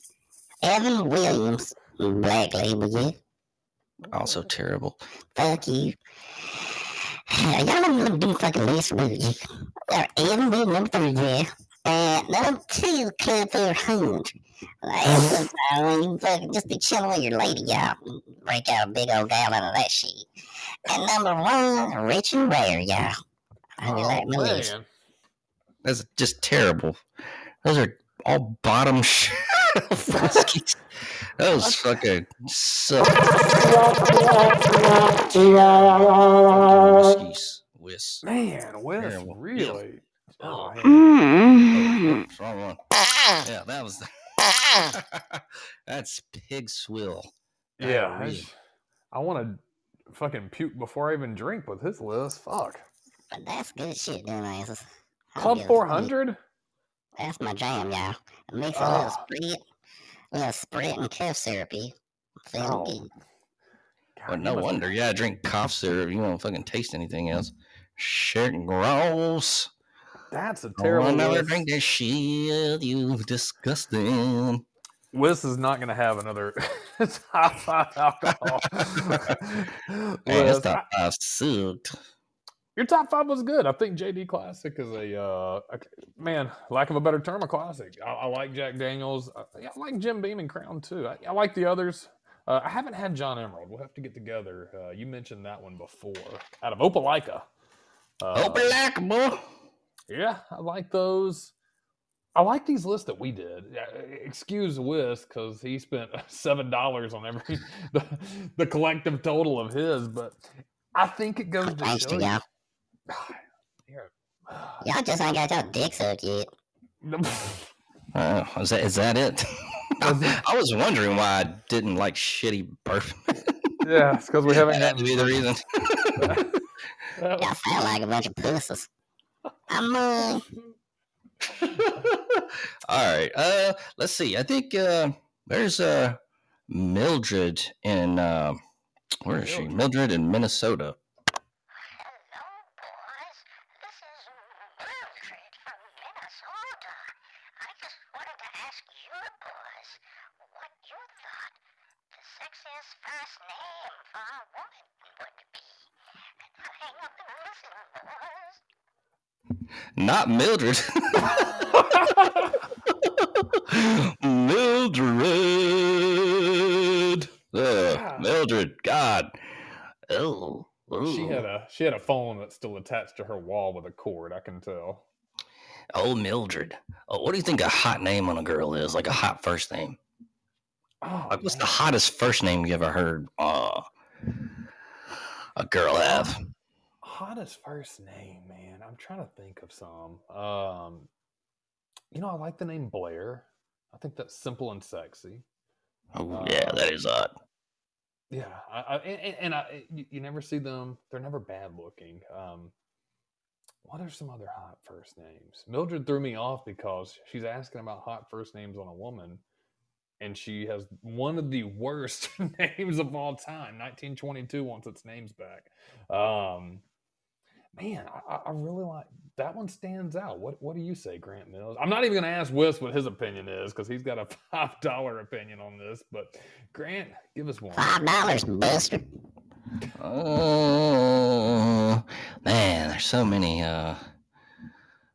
Evan Williams, Black Label, yeah. Also terrible. Fuck you. Y'all don't do fucking list, will you? Evan Williams, number three, yeah. Uh, number two, Club 400. Like, sometimes when you fucking just be chilling with your lady, y'all break out a big old gallon of that shit. And number one, Rich and Rare, y'all. I really like Oh, list. man. That's just terrible. Those are all bottom shelf whiskeys. Those fucking suck. whiskeys. Whis. Man, Wes, Terrible. really? Oh, Oh. Mm-hmm. Wrong one. Yeah, that was. That's pig swill. Yeah, I, Diarrhea. I want to fucking puke before I even drink with his list. Fuck. But that's good shit, dumbasses. I'll Club 400? That's my jam, y'all. Mix a Ah. little sprit, a little sprit and cough syrupy. Feel Oh. good. Well, you no wonder. Yeah, drink cough syrup. You won't fucking taste anything else. Shit, gross. That's a Oh, terrible. another list. drink that shit. You disgusting. Wiz is not going to have another top five alcohol. Man, Wiz, that's not five sucked. Your top five was good. I think JD Classic is a uh, a- man, lack of a better term, a classic. I, I like Jack Daniels. I, I like Jim Beam and Crown too. I, I like the others. Uh, I haven't had John Emerald. We'll have to get together. Uh, you mentioned that one before. Out of Opelika. Uh, Open like boy. Yeah, I like those. I like these lists that we did. Yeah, Excuse Wiz because he spent seven dollars on every the, the collective total of his, but I think it goes to Thanks show to you- y'all. Y'all just ain't got y'all dick sucked yet. Oh, uh, is that is that it? I was wondering why I didn't like shitty burp. yeah, it's because we haven't that had to be the reason. that Y'all sound like a bunch of pussies. I'm uh, All right. Uh, let's see. I think uh, there's uh, Mildred in uh, where is she? Mildred. Mildred in Minnesota. Hello, boys. This is Mildred from Minnesota. I just wanted to ask you boys what you thought the sexiest first name for a woman would be. Hang up and listen, boys. Not Mildred. Mildred. Ugh. Mildred. God. Oh. she had a she had a phone that's still attached to her wall with a cord. I can tell. Oh, Mildred. Oh, what do you think a hot name on a girl is? Like a hot first name? Oh, Like, what's the hottest first name you ever heard uh, a girl have? Hottest first name, man? I'm trying to think of some. Um, you know, I like the name Blair. I think that's simple and sexy. Oh, yeah, Uh, that is odd. Yeah, I, I, and, and I, you, you never see them. They're never bad looking. Um, what are some other hot first names? Mildred threw me off because she's asking about hot first names on a woman, and she has one of the worst names of all time. 1922 wants its names back. Um, man, I, I- I really like that one. Stands out. What What do you say, Grant Mills? I'm not even going to ask Wes what his opinion is because he's got a five dollar opinion on this. But Grant, give us one. Five dollars, Buster. Oh, man, there's so many. Uh,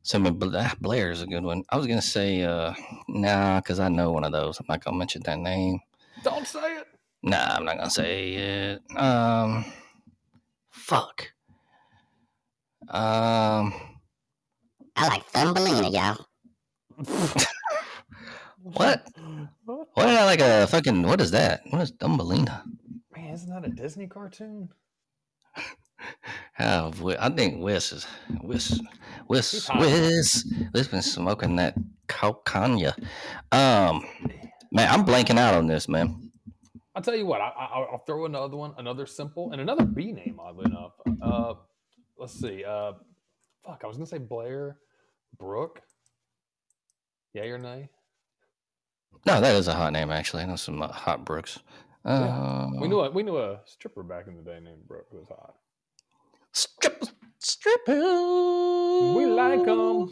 so many. Bla- ah, Blair's a good one. I was going to say, uh, nah, because I know one of those. I'm not going to mention that name. Don't say it. Nah, I'm not going to say it. Um, fuck. Um, I like Thumbelina, y'all. What? what did I like a fucking, what is that? What is Thumbelina? Man, isn't that a Disney cartoon? Oh, I think Wes is Wes He's Wes hot. Wes Wes been smoking that Caucania. Um, man, I'm blanking out on this, man. I'll tell you what. I, I, I'll throw another one, another simple, and another B name. Oddly enough, uh, let's see. Uh, fuck, I was gonna say Blair, Brooke. Yay or nay? No, that is a hot name actually. I know some uh, hot Brooks. Uh, We knew a we knew a stripper back in the day named Brooke who was hot. strip strip. We like them.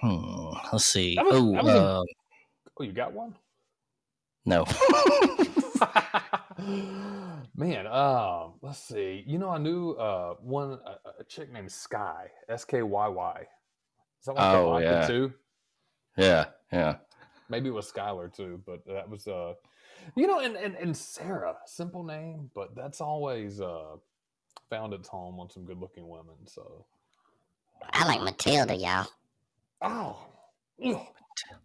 Hmm, let's see. That was- oh, that was a- uh, Oh, you got one? No. Man, um, let's see. You know, I knew uh one a, a chick named Sky, S K Y Y. Is that like Oh, vodka yeah. too? yeah, yeah. Maybe it was Skylar too, but that was uh, you know, and and and Sarah, simple name, but that's always uh found its home on some good looking women. So, I like Matilda, y'all. oh, ugh.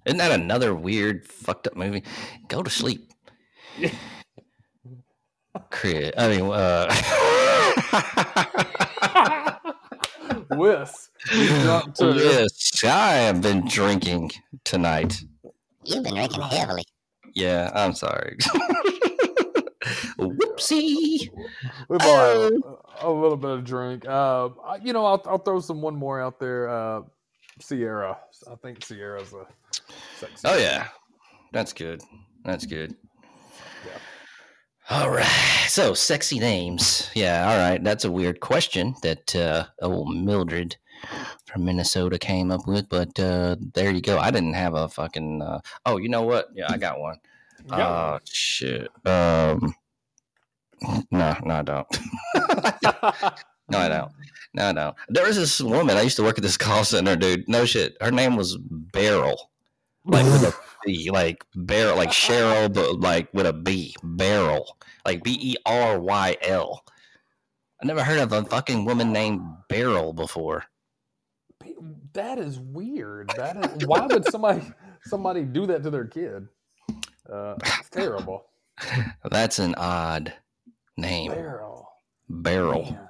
Isn't that another weird, fucked up movie? Go to sleep. Chris, I mean, uh, Whis, you drunk yes, I have been drinking tonight. You've been drinking heavily. Yeah, I'm sorry. Whoopsie. We've all had a, a little bit of drink. Uh, you know, I'll, I'll throw some one more out there. Uh, Sierra, I think Sierra's a sexy. Oh yeah, That's good. That's good. Yeah. All right. So, sexy names. Yeah. All right. That's a weird question that uh, old Mildred from Minnesota came up with, but uh, there you go. I didn't have a fucking. Uh, oh, you know what? Yeah, I got one. Got Uh, shit. Um. No, no, I don't. No, I don't. No, no. There was this woman. I used to work at this call center, dude. No shit. Her name was Beryl. Like with a B, like Beryl, like Cheryl, but like with a B. Beryl. Like B E R Y L. I never heard of a fucking woman named Beryl before. That is weird. That is why would somebody somebody do that to their kid? Uh, it's terrible. That's an odd name. Barrel. Beryl. Man,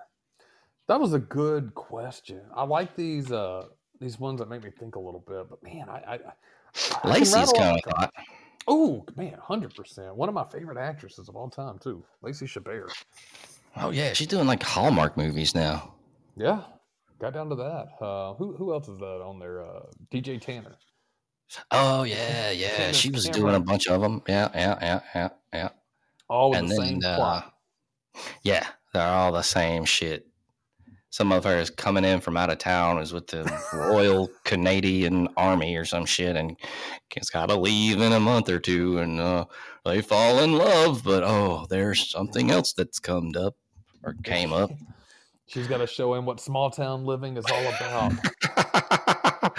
That was a good question. I like these uh these ones that make me think a little bit, but man, I, I, I Lacey's kind of hot. Oh man, hundred percent. One of my favorite actresses of all time too, Lacey Chabert. Oh yeah, she's doing like Hallmark movies now. Yeah, got down to that. Uh, who who else is that on there? Uh, DJ Tanner. Oh yeah, yeah. She was doing a bunch of them. Yeah, yeah, yeah, yeah, yeah. All with And the then, same uh, plot. Yeah, they're all the same shit. Some of her is coming in from out of town, is with the Royal Canadian Army or some shit, and has got to leave in a month or two, and uh, they fall in love. But oh, there's something else that's come up or came up. She's got to show him what small town living is all about.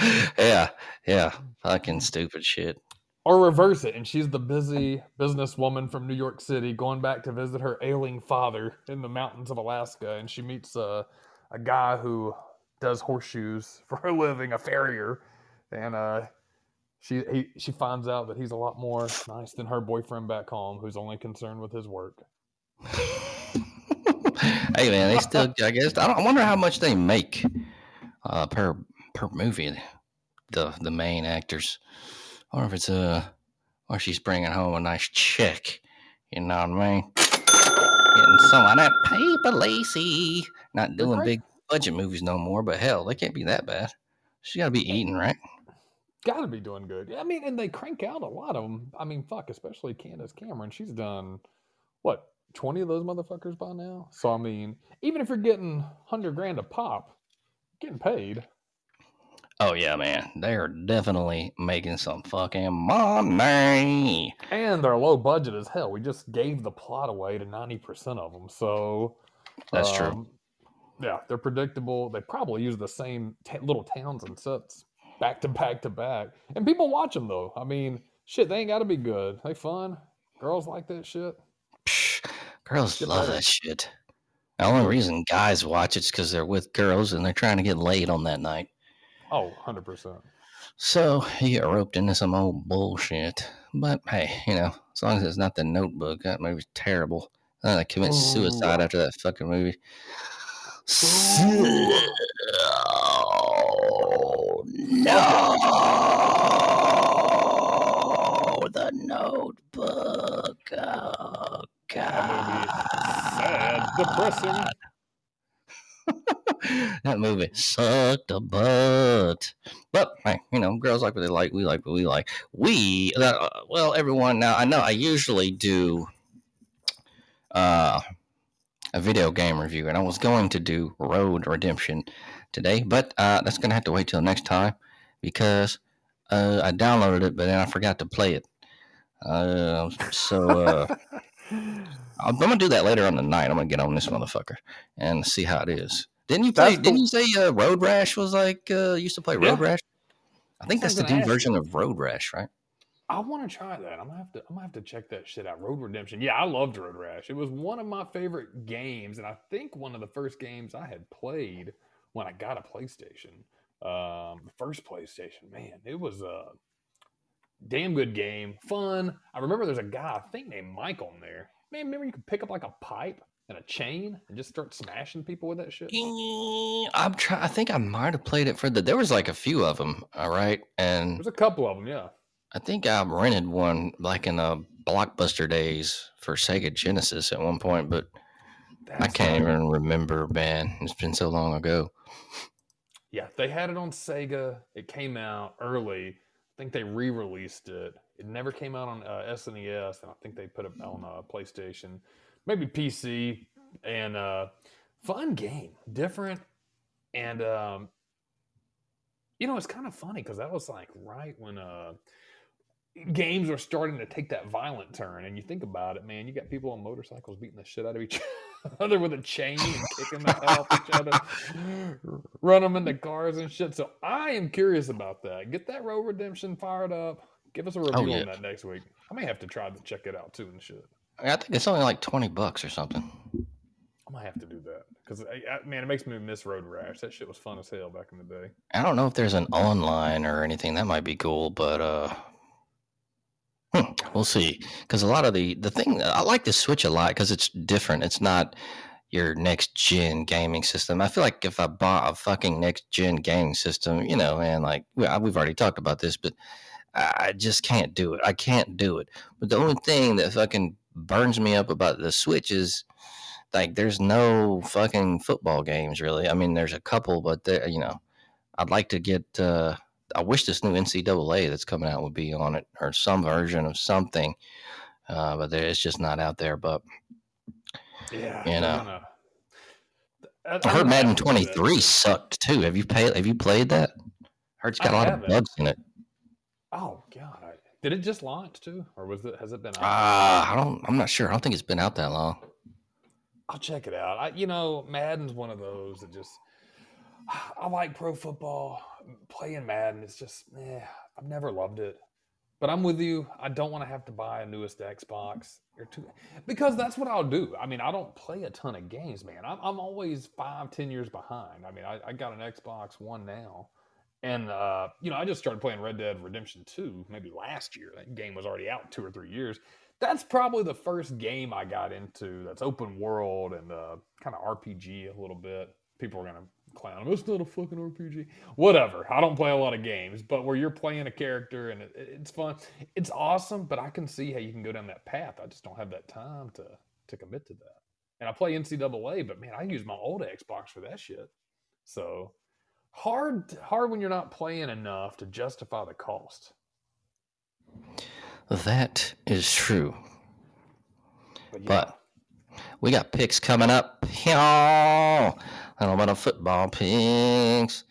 yeah, yeah, fucking stupid shit. or reverse it, and she's the busy businesswoman from New York City going back to visit her ailing father in the mountains of Alaska, and she meets uh, a guy who does horseshoes for a living, a farrier, and uh, she he, she finds out that he's a lot more nice than her boyfriend back home, who's only concerned with his work. hey man, they still. I guess I, I wonder how much they make uh, per per movie. The the main actors, or if it's uh, or she's bringing home a nice check. You know what I mean? Getting some of that paper, Lacey. Not doing right. big budget movies no more, but hell, they can't be that bad. She got to be eating, right? Got to be doing good. I mean, and they crank out a lot of them. I mean, fuck, especially Candace Cameron. She's done what twenty of those motherfuckers by now. So I mean, even if you're getting hundred grand a pop, getting paid. Oh yeah, man, they are definitely making some fucking money. And they're low budget as hell. We just gave the plot away to 90% of them. So That's true. Um, Yeah, they're predictable. They probably use the same ta little towns and sets back to back to back. And people watch them though. I mean, shit, they ain't got to be good. They fun. Girls like that shit. Psh, girls Get love that shit. The only reason guys watch it's because they're with girls and they're trying to get laid on that night. Oh, 100%. So you get roped into some old bullshit. But hey, you know, as long as it's not the notebook, that movie's terrible. Uh, I commit suicide after that fucking movie. Oh, no. The notebook. Oh, That movie God. sad, depressing. that movie sucked a butt. But hey, you know, girls like what they like. We like what we like. We, uh, well, everyone. Now I know I usually do uh, a video game review, and I was going to do Road Redemption today, but uh, that's gonna have to wait till next time because uh, I downloaded it, but then I forgot to play it. Uh, so uh, I'm gonna do that later on tonight. I'm gonna get on this motherfucker and see how it is. Didn't you play? That's the- Didn't you say uh, Road Rash was like uh, used to play Road Yeah. Rash? I think that's That's the I new ask version of Road Rash, right? I want to try that. I'm gonna have to. I'm gonna have to check that shit out. Road Redemption. Yeah, I loved Road Rash. It was one of my favorite games, and I think one of the first games I had played when I got a PlayStation. Um, the first PlayStation, man, it was a damn good game, fun. I remember there's a guy I think named Mike on there. Man, remember you could pick up like a pipe and a chain and just start smashing people with that shit. I'm trying. I think I might have played it for the. There was like a few of them, all right, and There's a couple of them, yeah. I think I rented one like in the blockbuster days for Sega Genesis at one point, but I can't even remember. Man, it's been so long ago. Yeah, they had it on Sega. It came out early. I think they re-released it It never came out on uh, SNES, and I think they put it on uh, PlayStation, maybe PC, and uh, fun game, different, and um, you know it's kind of funny because that was like right when uh, games are starting to take that violent turn, and you think about it, man, you got people on motorcycles beating the shit out of each other with a chain and kicking the hell off each other, run them into cars and shit. So I am curious about that. Get that Road Redemption fired up. Give us a review yeah. on that next week. I may have to try to check it out too and shit. I think it's only like twenty bucks or something. I might have to do that because man, it makes me miss Road Rash. That shit was fun as hell back in the day. I don't know if there's an online or anything that might be cool, but uh, hmm, we'll see. Because a lot of the the thing I like the Switch a lot because it's different. It's not your next gen gaming system. I feel like if I bought a fucking next gen gaming system, you know, and like we've already talked about this, but I just can't do it. I can't do it. But the only thing that fucking burns me up about the Switch is like there's no fucking football games really. I mean, there's a couple, but you know, I'd like to get. uh I wish this new NCAA that's coming out would be on it or some version of something, uh, but there, it's just not out there. But Yeah, You know. I, I I'm heard Madden have to do that. 23 sucked too. Have you played? Have you played that? Heard it's got I a lot of haven't. bugs in it. Oh god, did it just launch too, or was it? Has it been? out? Ah, I don't. I'm not sure. I don't think it's been out that long. I'll check it out. I, you know, Madden's one of those that just. I like pro football. Playing Madden, it's just, eh, I've never loved it. But I'm with you. I don't want to have to buy a newest Xbox or two because that's what I'll do. I mean, I don't play a ton of games, man. I'm, I'm always five, ten years behind. I mean, I, I got an Xbox One now, and uh, you know, I just started playing Red Dead Redemption Two maybe last year. That game was already out two or three years. That's probably the first game I got into that's open world and uh, kind of RPG a little bit. People are gonna clown me. It's not a fucking RPG. Whatever. I don't play a lot of games, but where you're playing a character and it, it's fun, it's awesome. But I can see how you can go down that path. I just don't have that time to to commit to that. And I play NCAA, but man, I use my old Xbox for that shit. So hard, hard when you're not playing enough to justify the cost. That is true. But, yeah, But we got picks coming up. A little bit of football picks.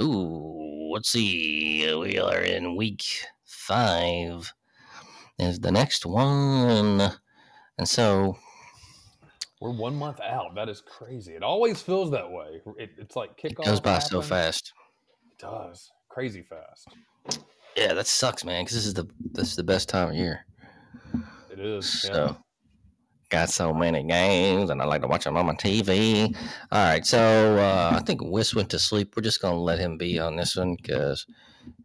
Ooh, let's see. We are in week five. Is the next one. And so we're one month out. That is crazy. It always feels that way. It, it's like it kickoff goes by so fast. It does crazy fast. Yeah, that sucks, man. Because this is the this is the best time of year. It is. Yeah. So got so many games, and I like to watch them on my TV. All right, so uh, I think Wiss went to sleep. We're just gonna let him be on this one because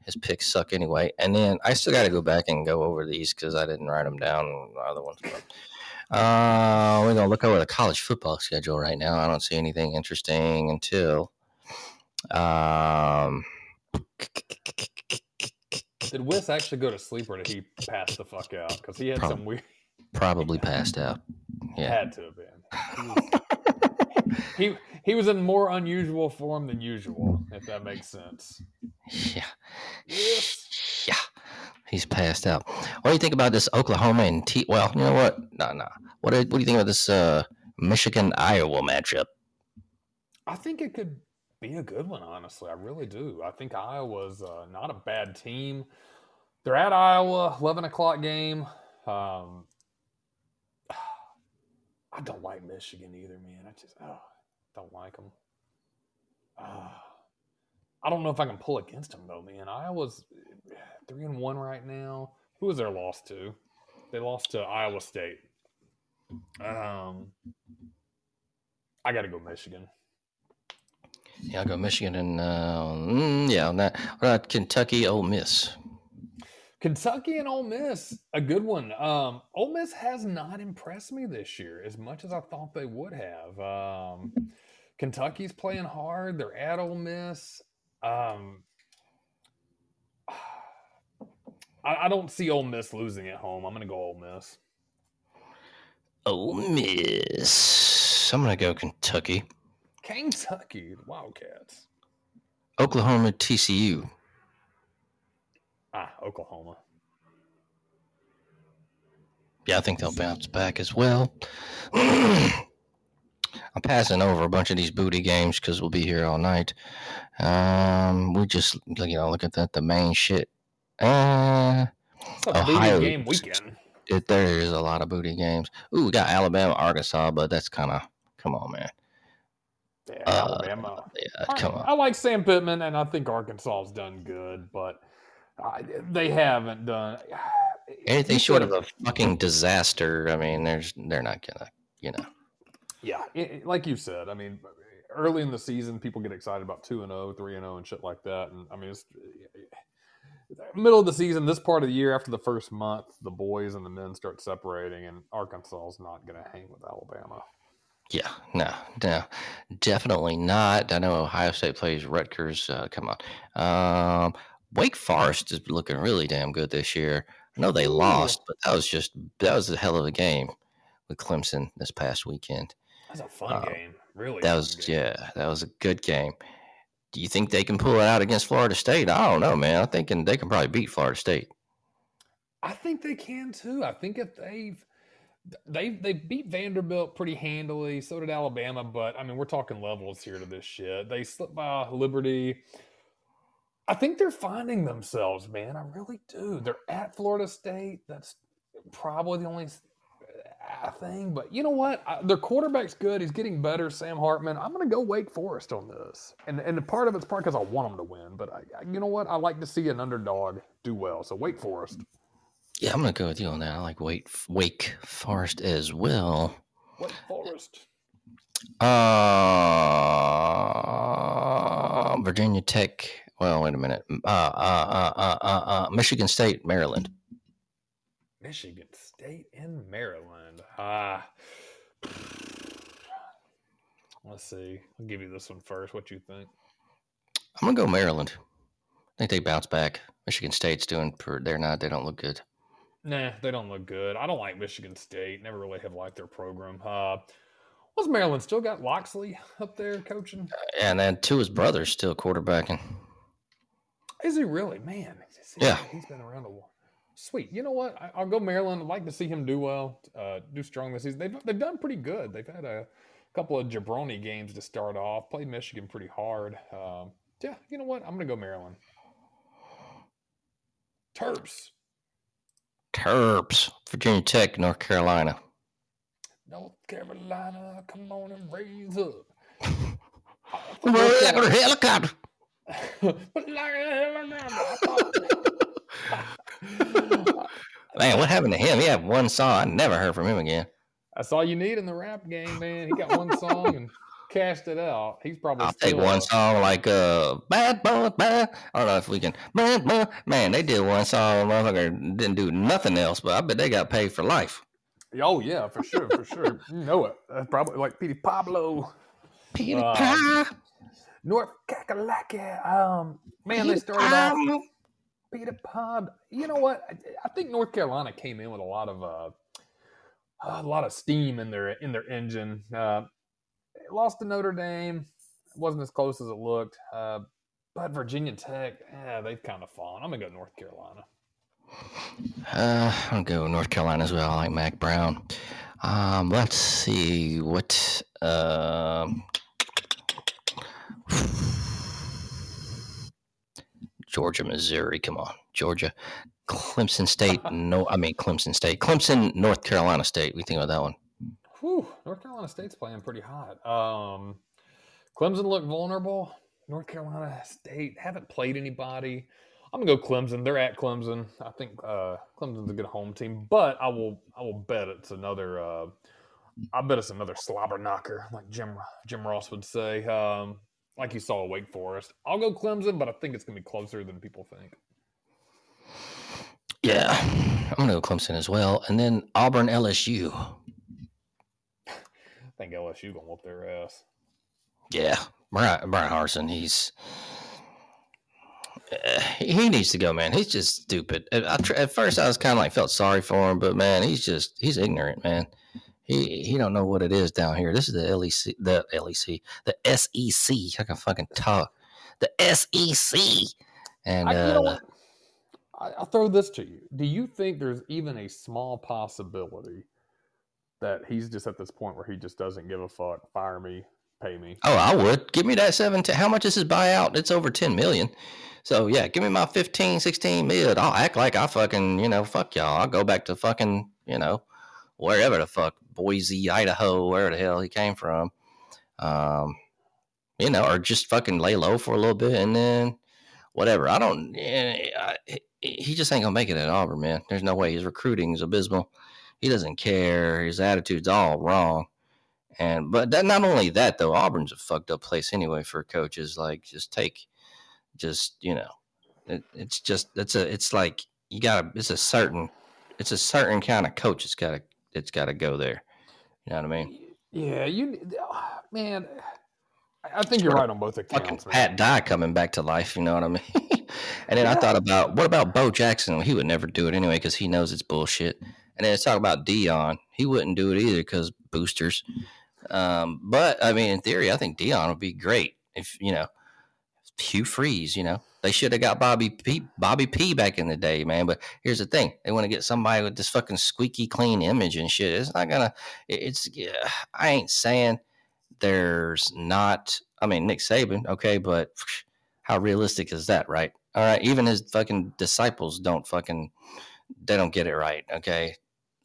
his picks suck anyway. And then I still got to go back and go over these because I didn't write them down. on The other ones. Uh, we're gonna look over the college football schedule right now. I don't see anything interesting until. Um, Did Wiss actually go to sleep or did he pass the fuck out? Because he had some weird. probably passed out. Yeah. Had to have been. He was, he he was in more unusual form than usual, if that makes sense. Yeah. Yes. Yeah. He's passed out. What do you think about this Oklahoma and T? Well, you know what? No, no. What do, what do you think about this uh, Michigan Iowa matchup? I think it could be a good one, honestly. I really do. I think Iowa's uh, not a bad team. They're at Iowa, 11 o'clock game. Um, I don't like Michigan either, man. I just oh, don't like them. I don't know if I can pull against them, though, man. Iowa's three and one right now. Who was their loss to? They lost to Iowa State. Um, I got to go Michigan. Yeah, I'll go Michigan and uh, mm, yeah, on that. What about Kentucky, Ole Miss? Kentucky and Ole Miss, a good one. Um, Ole Miss has not impressed me this year as much as I thought they would have. Um, Kentucky's playing hard. They're at Ole Miss. Um, I, I don't see Ole Miss losing at home. I'm going to go Ole Miss. Ole Miss. I'm gonna go Kentucky. Kentucky, the Wildcats. Oklahoma, TCU. Ah, Oklahoma. Yeah, I think they'll bounce back as well. I'm passing over a bunch of these booty games because we'll be here all night. Um, we just you know look at that the main shit. Uh, Ohio- booty game weekend. it, there is a lot of booty games. Ooh, we got Alabama, Arkansas, but that's kind of come on, man. Yeah, Uh, Alabama. Yeah, I, come on. I like Sam Pittman, and I think Arkansas's done good, but uh, they haven't done Anything short of a fucking disaster. I mean, there's they're not gonna, you know. Yeah, it- it- like you said, I mean, early in the season, people get excited about 2 and 0, 3 and 0, and shit like that. And I mean, it's middle of the season, this part of the year, after the first month, the boys and the men start separating, and Arkansas's not going to hang with Alabama. Yeah, no, no, definitely not. I know Ohio State plays Rutgers. Uh, come on, um, Wake Forest is looking really damn good this year. I know they lost, but that was just that was a hell of a game with Clemson this past weekend. That's a fun Uh, game, really. That was game. yeah, that was a good game. Do you think they can pull it out against Florida State? I don't know, man. I'm thinking they can probably beat Florida State. I think they can too. I think if they've they they beat Vanderbilt pretty handily. So did Alabama, but I mean we're talking levels here to this shit. They slipped by Liberty. I think they're finding themselves, man. I really do. They're at Florida State. That's probably the only uh, thing. But you know what? I, their quarterback's good. He's getting better. Sam Hartman. I'm going to go Wake Forest on this, and and part of it's part because I want them to win. But I, I- you know what? I like to see an underdog do well. So Wake Forest. Yeah, I'm gonna go with you on that. I like Wake Wake Forest as well. Wake Forest. Uh, Virginia Tech. Well, wait a minute. Uh, uh, uh, uh, uh, uh, Michigan State, Maryland. Michigan State and Maryland. Ah. Let's see. I'll give you this one first. What you think? I'm gonna go Maryland. I think they bounce back. Michigan State's doing. Per, they're not. They don't look good. Nah, they don't look good. I don't like Michigan State. Never really have liked their program. Uh, what's Maryland still got Locksley up there coaching? And then two his brothers still quarterbacking. Is he really? Man, see, Yeah. he's been around a while. Sweet. You know what? I, I'll go Maryland. I'd like to see him do well, uh, do strong this season. They've they've done pretty good. They've had a couple of jabroni games to start off. Played Michigan pretty hard. Um, yeah. You know what? I'm gonna go Maryland. Terps. Terps, Virginia Tech, North Carolina. North Carolina, come on and raise up. Like a helicopter. Like a helicopter. Man, what happened to him? He had one song. I never heard from him again. That's all you need in the rap game, man. He got one song and cashed it out. He's probably I'll take one song like uh Bad Boy Bad. I don't know if we can Bad Boy Man, they did one song, motherfucker didn't do nothing else, but I bet they got paid for life. Oh yeah, for sure, for sure. You know it. That's probably like Petey Pablo, Peter Uh, Pie. North Kakalaki. Um, man, they Peter started off Pie. Peter Pod. You know what? I, I think North Carolina came in with a lot of uh, a lot of steam in their in their engine. Uh, they lost to Notre Dame. It wasn't as close as it looked. Uh, but Virginia Tech, yeah, they've kind of fallen. I'm gonna go North Carolina. Uh, I'll go North Carolina as well. I like Mack Brown. Um, let's see what. Um, Georgia, Missouri. Come on, Georgia, Clemson State. No, I mean Clemson State. Clemson, North Carolina State. We think about that one. Whew, North Carolina State's playing pretty hot. Um, Clemson looked vulnerable. North Carolina State haven't played anybody. I'm gonna go Clemson. They're at Clemson. I think uh, Clemson's a good home team, but I will I will bet it's another. Uh, I bet it's another slobber knocker, like Jim Jim Ross would say. Um, like you saw Wake Forest. I'll go Clemson, but I think it's gonna be closer than people think. Yeah, I'm gonna go Clemson as well, and then Auburn, LSU. I think LSU gonna whoop their ass. Yeah, Brian, Bryan Harsin. He's uh, he needs to go, man. He's just stupid. At, I, tr- at first, I was kind of like felt sorry for him, but man, he's just he's ignorant, man. He he don't know what it is down here. This is the LEC, the LEC, the SEC. I can fucking talk. The SEC, and I, you know uh. I, I'll throw this to you. Do you think there's even a small possibility that he's just at this point where he just doesn't give a fuck? Fire me, pay me. Oh, I would. Give me that 17. How much is his buyout? It's over 10 million. So, yeah, give me my 15, 16 mil. I'll act like I fucking, you know, fuck y'all. I'll go back to fucking, you know, wherever the fuck, Boise, Idaho, where the hell he came from. Um, you know, or just fucking lay low for a little bit and then whatever. I don't, eh, I, he just ain't gonna make it at Auburn, man. There's no way. His recruiting is abysmal. He doesn't care. His attitude's all wrong. And but that, not only that though, Auburn's a fucked up place anyway for coaches. Like just take, just you know, it, it's just it's a it's like you gotta it's a certain it's a certain kind of coach. It's gotta it's gotta go there. You know what I mean? Yeah, you man. I think you're right on both Fucking accounts. man. Pat Dye coming back to life. You know what I mean? and then I thought about what about Bo Jackson? He would never do it anyway because he knows it's bullshit. And then let's talk about Deion. He wouldn't do it either because boosters. Um, but I mean, in theory, I think Deion would be great if you know Hugh Freeze. You know, they should have got Bobby P. Bobby P. back in the day, man. But here's the thing: they want to get somebody with this fucking squeaky clean image and shit. It's not gonna. It's. I ain't saying there's not. I mean, Nick Saban, okay, but how realistic is that, right? All right, even his fucking disciples don't fucking. They don't get it right, okay.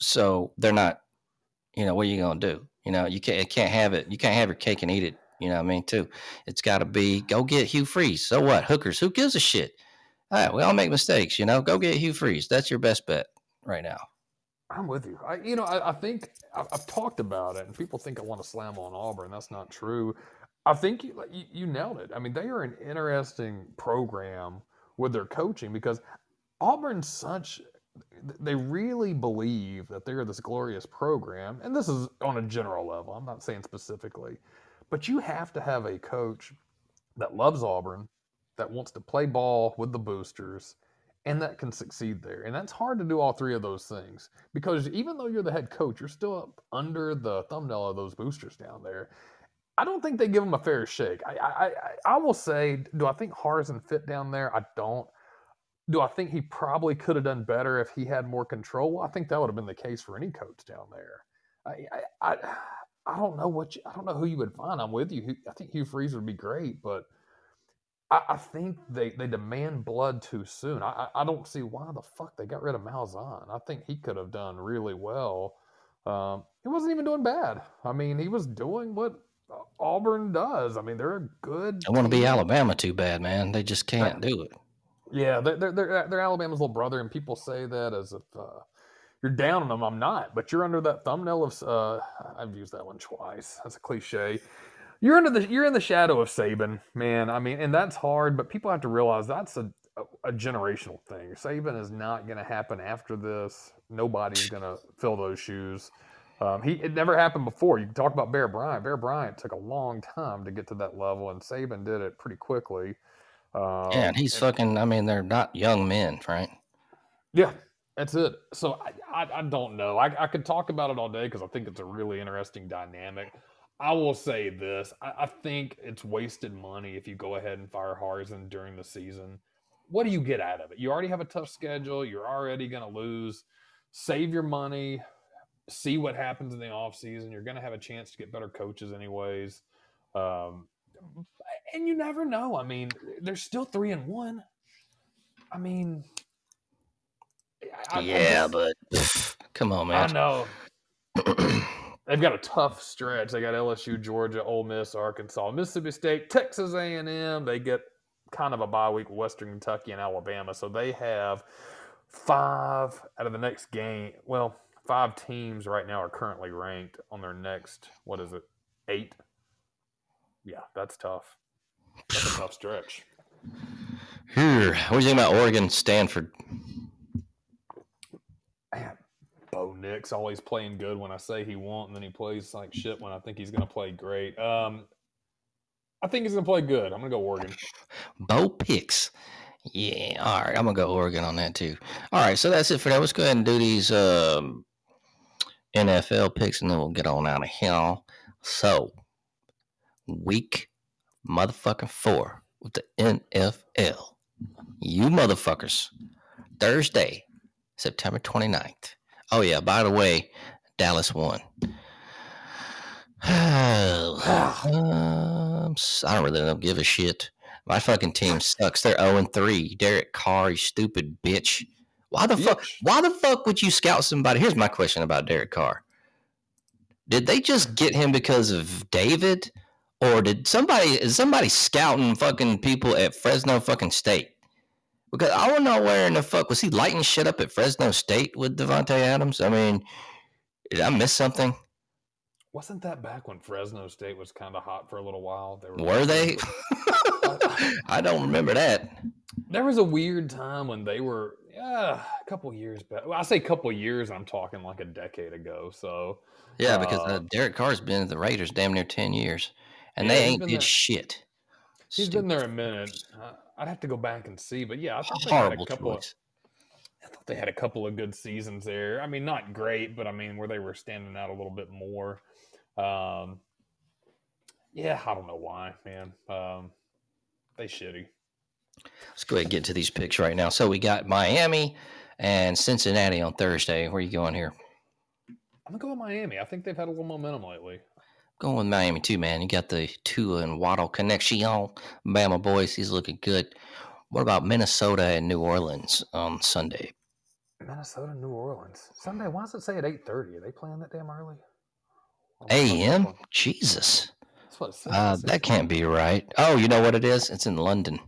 So they're not. You know what are you gonna do? You know you can't. Can't have it. You can't have your cake and eat it. You know what I mean? Too. It's got to be go get Hugh Freeze. So what? Hookers. Who gives a shit? All right, we all make mistakes. You know, go get Hugh Freeze. That's your best bet right now. I'm with you. I, you know, I, I think I've, I've talked about it, and people think I want to slam on Auburn. That's not true. I think you, you, you nailed it. I mean, they are an interesting program with their coaching because Auburn's such. They really believe that they're this glorious program, and this is on a general level. I'm not saying specifically, but you have to have a coach that loves Auburn, that wants to play ball with the boosters, and that can succeed there. And that's hard to do all three of those things because even though you're the head coach, you're still up under the thumbnail of those boosters down there. I don't think they give them a fair shake. I I, I, I will say, do I think Harsin fit down there? I don't. Do I think he probably could have done better if he had more control? Well, I think that would have been the case for any coach down there. I I, I, I don't know what you, I don't know who you would find. I'm with you. I think Hugh Freeze would be great, but I, I think they, they demand blood too soon. I, I I don't see why the fuck they got rid of Malzahn. I think he could have done really well. Um, he wasn't even doing bad. I mean, he was doing what Auburn does. I mean, they're a good. I want to be. Alabama too bad, man. They just can't do it. Yeah, they're, they're, they're, Alabama's little brother, and people say that as if uh, you're down on them. I'm not, but you're under that thumbnail of. Uh, I've used that one twice. That's a cliche. You're under the you're in the shadow of Saban, man. I mean, and that's hard, but people have to realize that's a a, a generational thing. Saban is not going to happen after this. Nobody's going to fill those shoes. Um, he it never happened before. You can talk about Bear Bryant. Bear Bryant took a long time to get to that level, and Saban did it pretty quickly. Um, Yeah, and he's fucking. I mean, they're not young men, right? Yeah, that's it. So I, I, I don't know. I, I could talk about it all day because I think it's a really interesting dynamic. I will say this: I, I think it's wasted money if you go ahead and fire Harsin during the season. What do you get out of it? You already have a tough schedule. You're already going to lose. Save your money. See what happens in the offseason. You're going to have a chance to get better coaches, anyways. Um, and you never know. I mean, they're still three and one. I mean, I- I- I yeah, just- but come on, man. I know they've got a tough stretch. They got LSU, Georgia, Ole Miss, Arkansas, Mississippi State, Texas A and M. They get kind of a bye week Western Kentucky and Alabama, so they have five out of the next game. Well, five teams right now are currently ranked on their next. What is it? Eight. Yeah, that's tough. That's a tough stretch. Here, what do you think about Oregon, Stanford? Man, Bo Nix always playing good when I say he won't, and then he plays like shit when I think he's going to play great. Um, I think he's going to play good. I'm going to go Oregon. Bo Picks. Yeah, all right. I'm gonna go Oregon on that too. All right, so that's it for that. Let's go ahead and do these um, NFL picks, and then we'll get on out of here. So, week motherfucking four with the NFL. You motherfuckers Thursday, September 29th. Oh, yeah, by the way, Dallas won. um, I don't really don't give a shit. My fucking team sucks. They're 0 3. Derek Carr, you stupid bitch. Why the fuck? Bitch. Why the fuck would you scout somebody? Here's my question about Derek Carr. Did they just get him because of David, or did somebody is somebody scouting fucking people at Fresno fucking State? Because I don't know where in the fuck was he lighting shit up at Fresno State with Davante Adams. I mean, did I miss something? Wasn't that back when Fresno State was kind of hot for a little while? They Were they? I don't remember that. There was a weird time when they were, yeah, a couple years back. Well, I say a couple years. I'm talking like a decade ago. So Yeah, because uh, Uh, Derek Carr's been at the Raiders damn near ten years, and Yeah, they ain't did there. shit. he's Stupid. been there a minute. Uh, I'd have to go back and see, but yeah, I thought they had a couple. Of. I thought they had a couple of good seasons there. I mean, not great, but I mean, where they were standing out a little bit more. Um, yeah, I don't know why, man. Um, they shitty. Let's go ahead and get to these picks right now. So we got Miami and Cincinnati on Thursday. Where you going here? I'm gonna go with Miami. I think they've had a little momentum lately. Going with Miami too, man. You got the Tua and Waddle connection. Bama boys, he's looking good. What about Minnesota and New Orleans on Sunday? Minnesota, New Orleans, Sunday. Why does it say at 8:30? Are they playing that damn early? That's what- A.M. Jesus, That's what it says. uh, that can't be right. Oh, you know what it is? It's in London.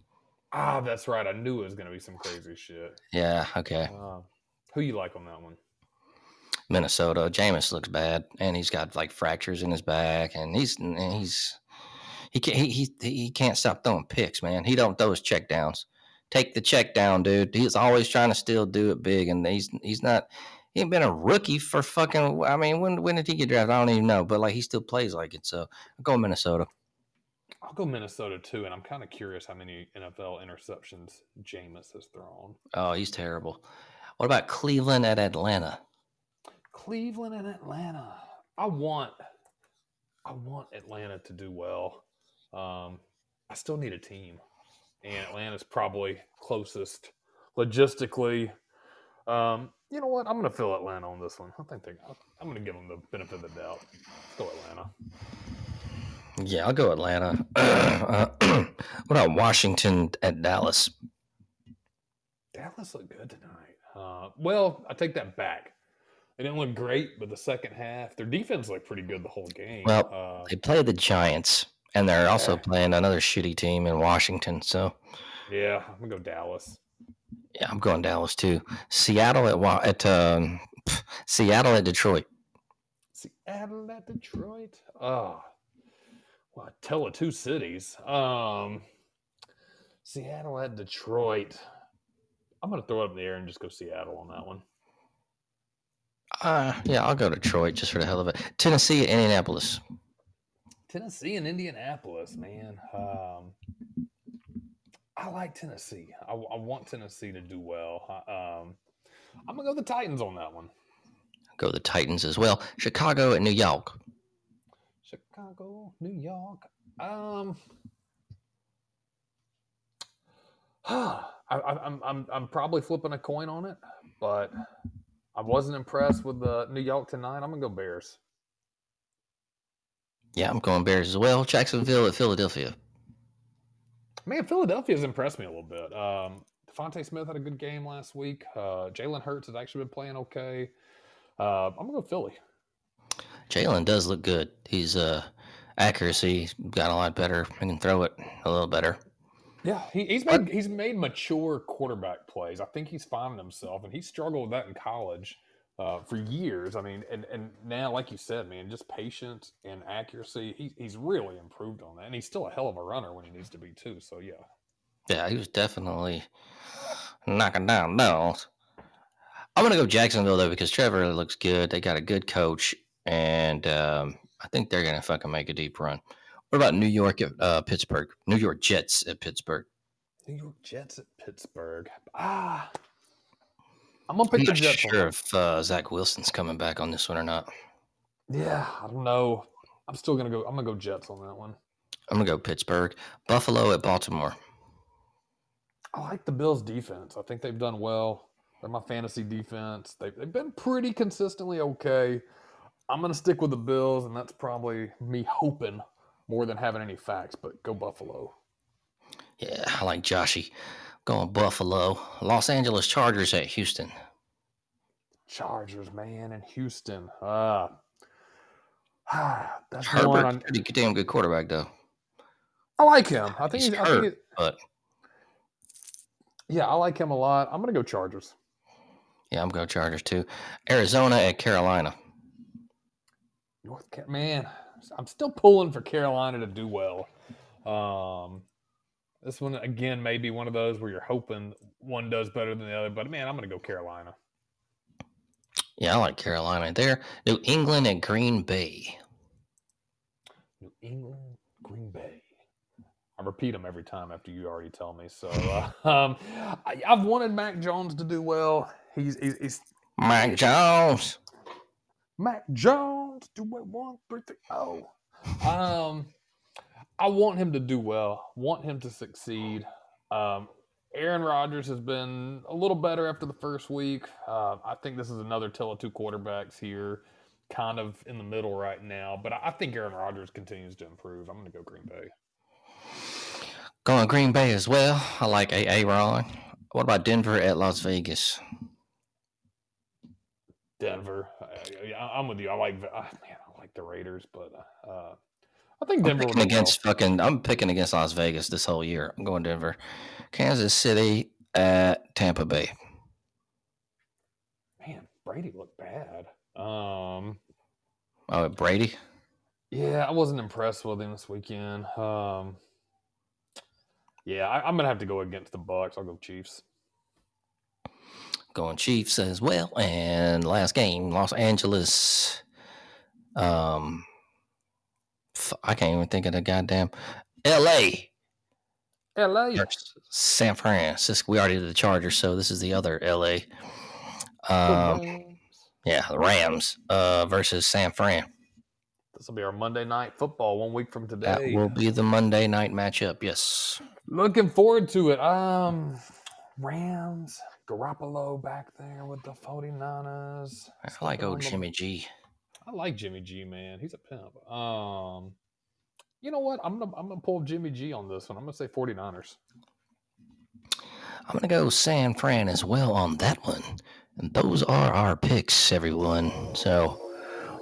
Ah, that's right. I knew it was gonna be some crazy shit. Yeah, okay. Uh, who you like on that one? Minnesota. Jameis looks bad, and he's got like fractures in his back, and he's and he's he can't he, he he can't stop throwing picks, man. He don't throw his check downs. Take the check down, dude. He's always trying to still do it big, and he's he's not. He ain't been a rookie for fucking. I mean, when when did he get drafted? I don't even know, but like he still plays like it. So I'm going Minnesota. I'll go Minnesota too, and I'm kind of curious how many NFL interceptions Jameis has thrown. Oh, he's terrible. What about Cleveland at Atlanta? Cleveland and Atlanta. I want, I want Atlanta to do well. Um, I still need a team, and Atlanta's probably closest logistically. Um, you know what? I'm going to fill Atlanta on this one. I think they. I'm going to give them the benefit of the doubt. Let's go Atlanta. Yeah, I'll go Atlanta. what about Washington at Dallas? Dallas looked good tonight. Uh, well, I take that back. They didn't look great, but the second half, their defense looked pretty good the whole game. Well, uh, They play the Giants, and they're also playing another shitty team in Washington. So yeah, I'm gonna go Dallas. yeah, I'm going Dallas too. Seattle at Wa- at um, Seattle at Detroit. Seattle at Detroit. Oh, well, tell of two cities. Um, Seattle at Detroit. I'm gonna throw it up in the air and just go Seattle on that one. Uh, yeah, I'll go Detroit just for the hell of it. Tennessee Indianapolis. Tennessee and Indianapolis, man. Um, I like Tennessee. I, I want Tennessee to do well. I- Um, I'm gonna go the Titans on that one. Go the Titans as well. Chicago and New York. Chicago, New York. Um, I, I, I'm I'm I'm probably flipping a coin on it, but I wasn't impressed with the New York tonight. I'm gonna go Bears. Yeah, I'm going Bears as well. Jacksonville at Philadelphia. Man, Philadelphia's impressed me a little bit. Um, DeVonta Smith had a good game last week. Uh, Jalen Hurts has actually been playing okay. Uh, I'm gonna go Philly. Jalen does look good. He's uh accuracy got a lot better. He can throw it a little better. Yeah, he, he's made he's made mature quarterback plays. I think he's finding himself, and he struggled with that in college uh, for years. I mean, and and now, like you said, man, just patience and accuracy. He, he's really improved on that, and he's still a hell of a runner when he needs to be too. So yeah, Yeah, he was definitely knocking down nails. I'm gonna go Jacksonville though because Trevor looks good. They got a good coach, and um, I think they're gonna fucking make a deep run. What about New York at uh, Pittsburgh? New York Jets at Pittsburgh. New York Jets at Pittsburgh. Ah, I'm gonna I'm pick the Jets. sure that. if uh, Zach Wilson's coming back on this one or not. Yeah, I don't know. I'm still gonna go. I'm gonna go Jets on that one. I'm gonna go Pittsburgh. Buffalo at Baltimore. I like the Bills' defense. I think they've done well. They're my fantasy defense. They've, they've been pretty consistently okay. I'm to stick with the Bills, and that's probably me hoping more than having any facts, but go Buffalo. Yeah, I like Joshy. Going Buffalo. Los Angeles Chargers at Houston. Chargers, man, in Houston. Uh, that's one Herbert's I'm- pretty damn good quarterback, though. I like him. I think He's he's, I think hurt, he- but yeah, I like him a lot. I'm gonna go Chargers. yeah, I'm going Chargers too. Arizona at Carolina. North Car- man, I'm still pulling for Carolina to do well. Um, this one again may be one of those where you're hoping one does better than the other, but man, I'm gonna go Carolina. Yeah, I like Carolina there. New England and Green Bay. New England, Green Bay. I repeat them every time after you already tell me. So uh, um, I, I've wanted Mac Jones to do well. He's he's, he's Mike Jones. Mac Jones, do it one, three, three, oh. Um, I want him to do well. Want him to succeed. Um, Aaron Rodgers has been a little better after the first week. Uh, I think this is another tale of two quarterbacks here, kind of in the middle right now. But I I think Aaron Rodgers continues to improve. I'm going to go Green Bay. Going Green Bay as well. I like A. Ron. What about Denver at Las Vegas? Denver. I, I'm with you. I like man. I like the Raiders, but uh, I think I'm Denver picking do well. against fucking. I'm picking against Las Vegas this whole year. I'm going Denver. Kansas City at Tampa Bay. Man, Brady looked bad. Um, Oh, Brady. yeah, I wasn't impressed with him this weekend. Um, yeah, I, I'm gonna have to go against the Bucs. I'll go Chiefs. Going Chiefs as well. And last game, Los Angeles. Um, I can't even think of the goddamn L.A. L.A. San Francisco. We already did the Chargers, so this is the other L.A. Um, yeah, the Rams uh, versus San Fran. This will be our Monday night football one week from today. That will be the Monday night matchup. Yes. Looking forward to it. Um, Rams, Garoppolo back there with the 49ers. I like old Jimmy G. I like Jimmy G, man. He's a pimp. Um, you know what? I'm gonna I'm gonna pull Jimmy G on this one. I'm gonna say 49ers. I'm going to go San Fran as well on that one. And those are our picks, everyone. So,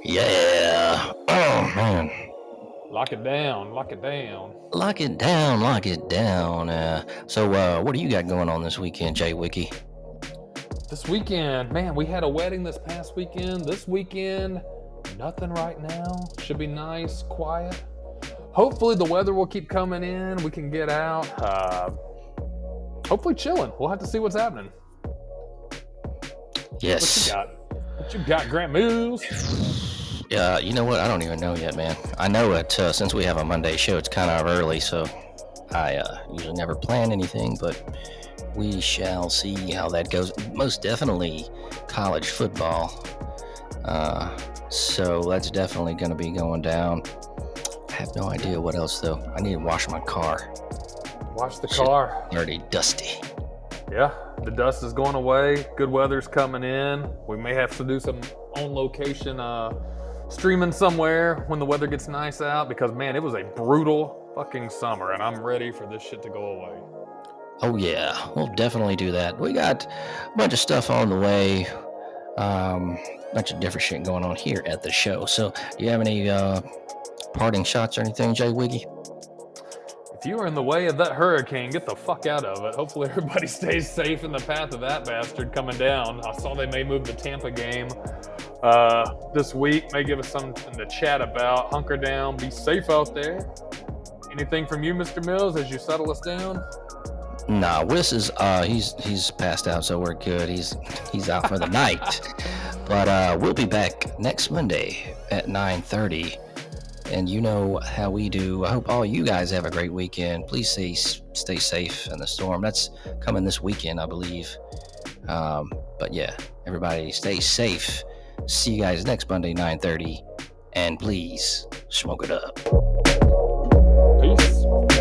yeah. Oh, man. Lock it down. Lock it down. Lock it down, lock it down. Uh, so, uh, what do you got going on this weekend, Jay Wiki? This weekend, man, we had a wedding this past weekend. This weekend, nothing right now. Should be nice, quiet. Hopefully, the weather will keep coming in. We can get out. Uh, hopefully, chilling. We'll have to see what's happening. Yes. What you got? What you got, Grant Mills? Uh, you know what? I don't even know yet, man. I know it uh, since we have a Monday show. It's kind of early, so I uh, usually never plan anything, but we shall see how that goes. Most definitely college football. Uh, so that's definitely going to be going down. I have no idea what else though. I need to wash my car. Wash the Shit. car. Already dusty. Yeah, the dust is going away. Good weather's coming in. We may have to do some on location uh, streaming somewhere when the weather gets nice out because, man, it was a brutal fucking summer and I'm ready for this shit to go away. Oh yeah, we'll definitely do that. We got a bunch of stuff on the way. Um, bunch of different shit going on here at the show. So, do you have any uh, parting shots or anything, Jay Wiggy? If you are in the way of that hurricane, get the fuck out of it. Hopefully, everybody stays safe in the path of that bastard coming down. I saw they may move the Tampa game uh, this week. May give us something to chat about. Hunker down, be safe out there. Anything from you, Mr. Mills, as you settle us down? Nah, Wiss is uh, he's he's passed out, so we're good. He's he's out for the night. But uh, we'll be back next Monday at 9:30. And you know how we do. I hope all you guys have a great weekend. Please stay stay safe in the storm. That's coming this weekend, I believe. Um, but yeah, everybody stay safe. See you guys next Monday 9:30. And please smoke it up. Peace.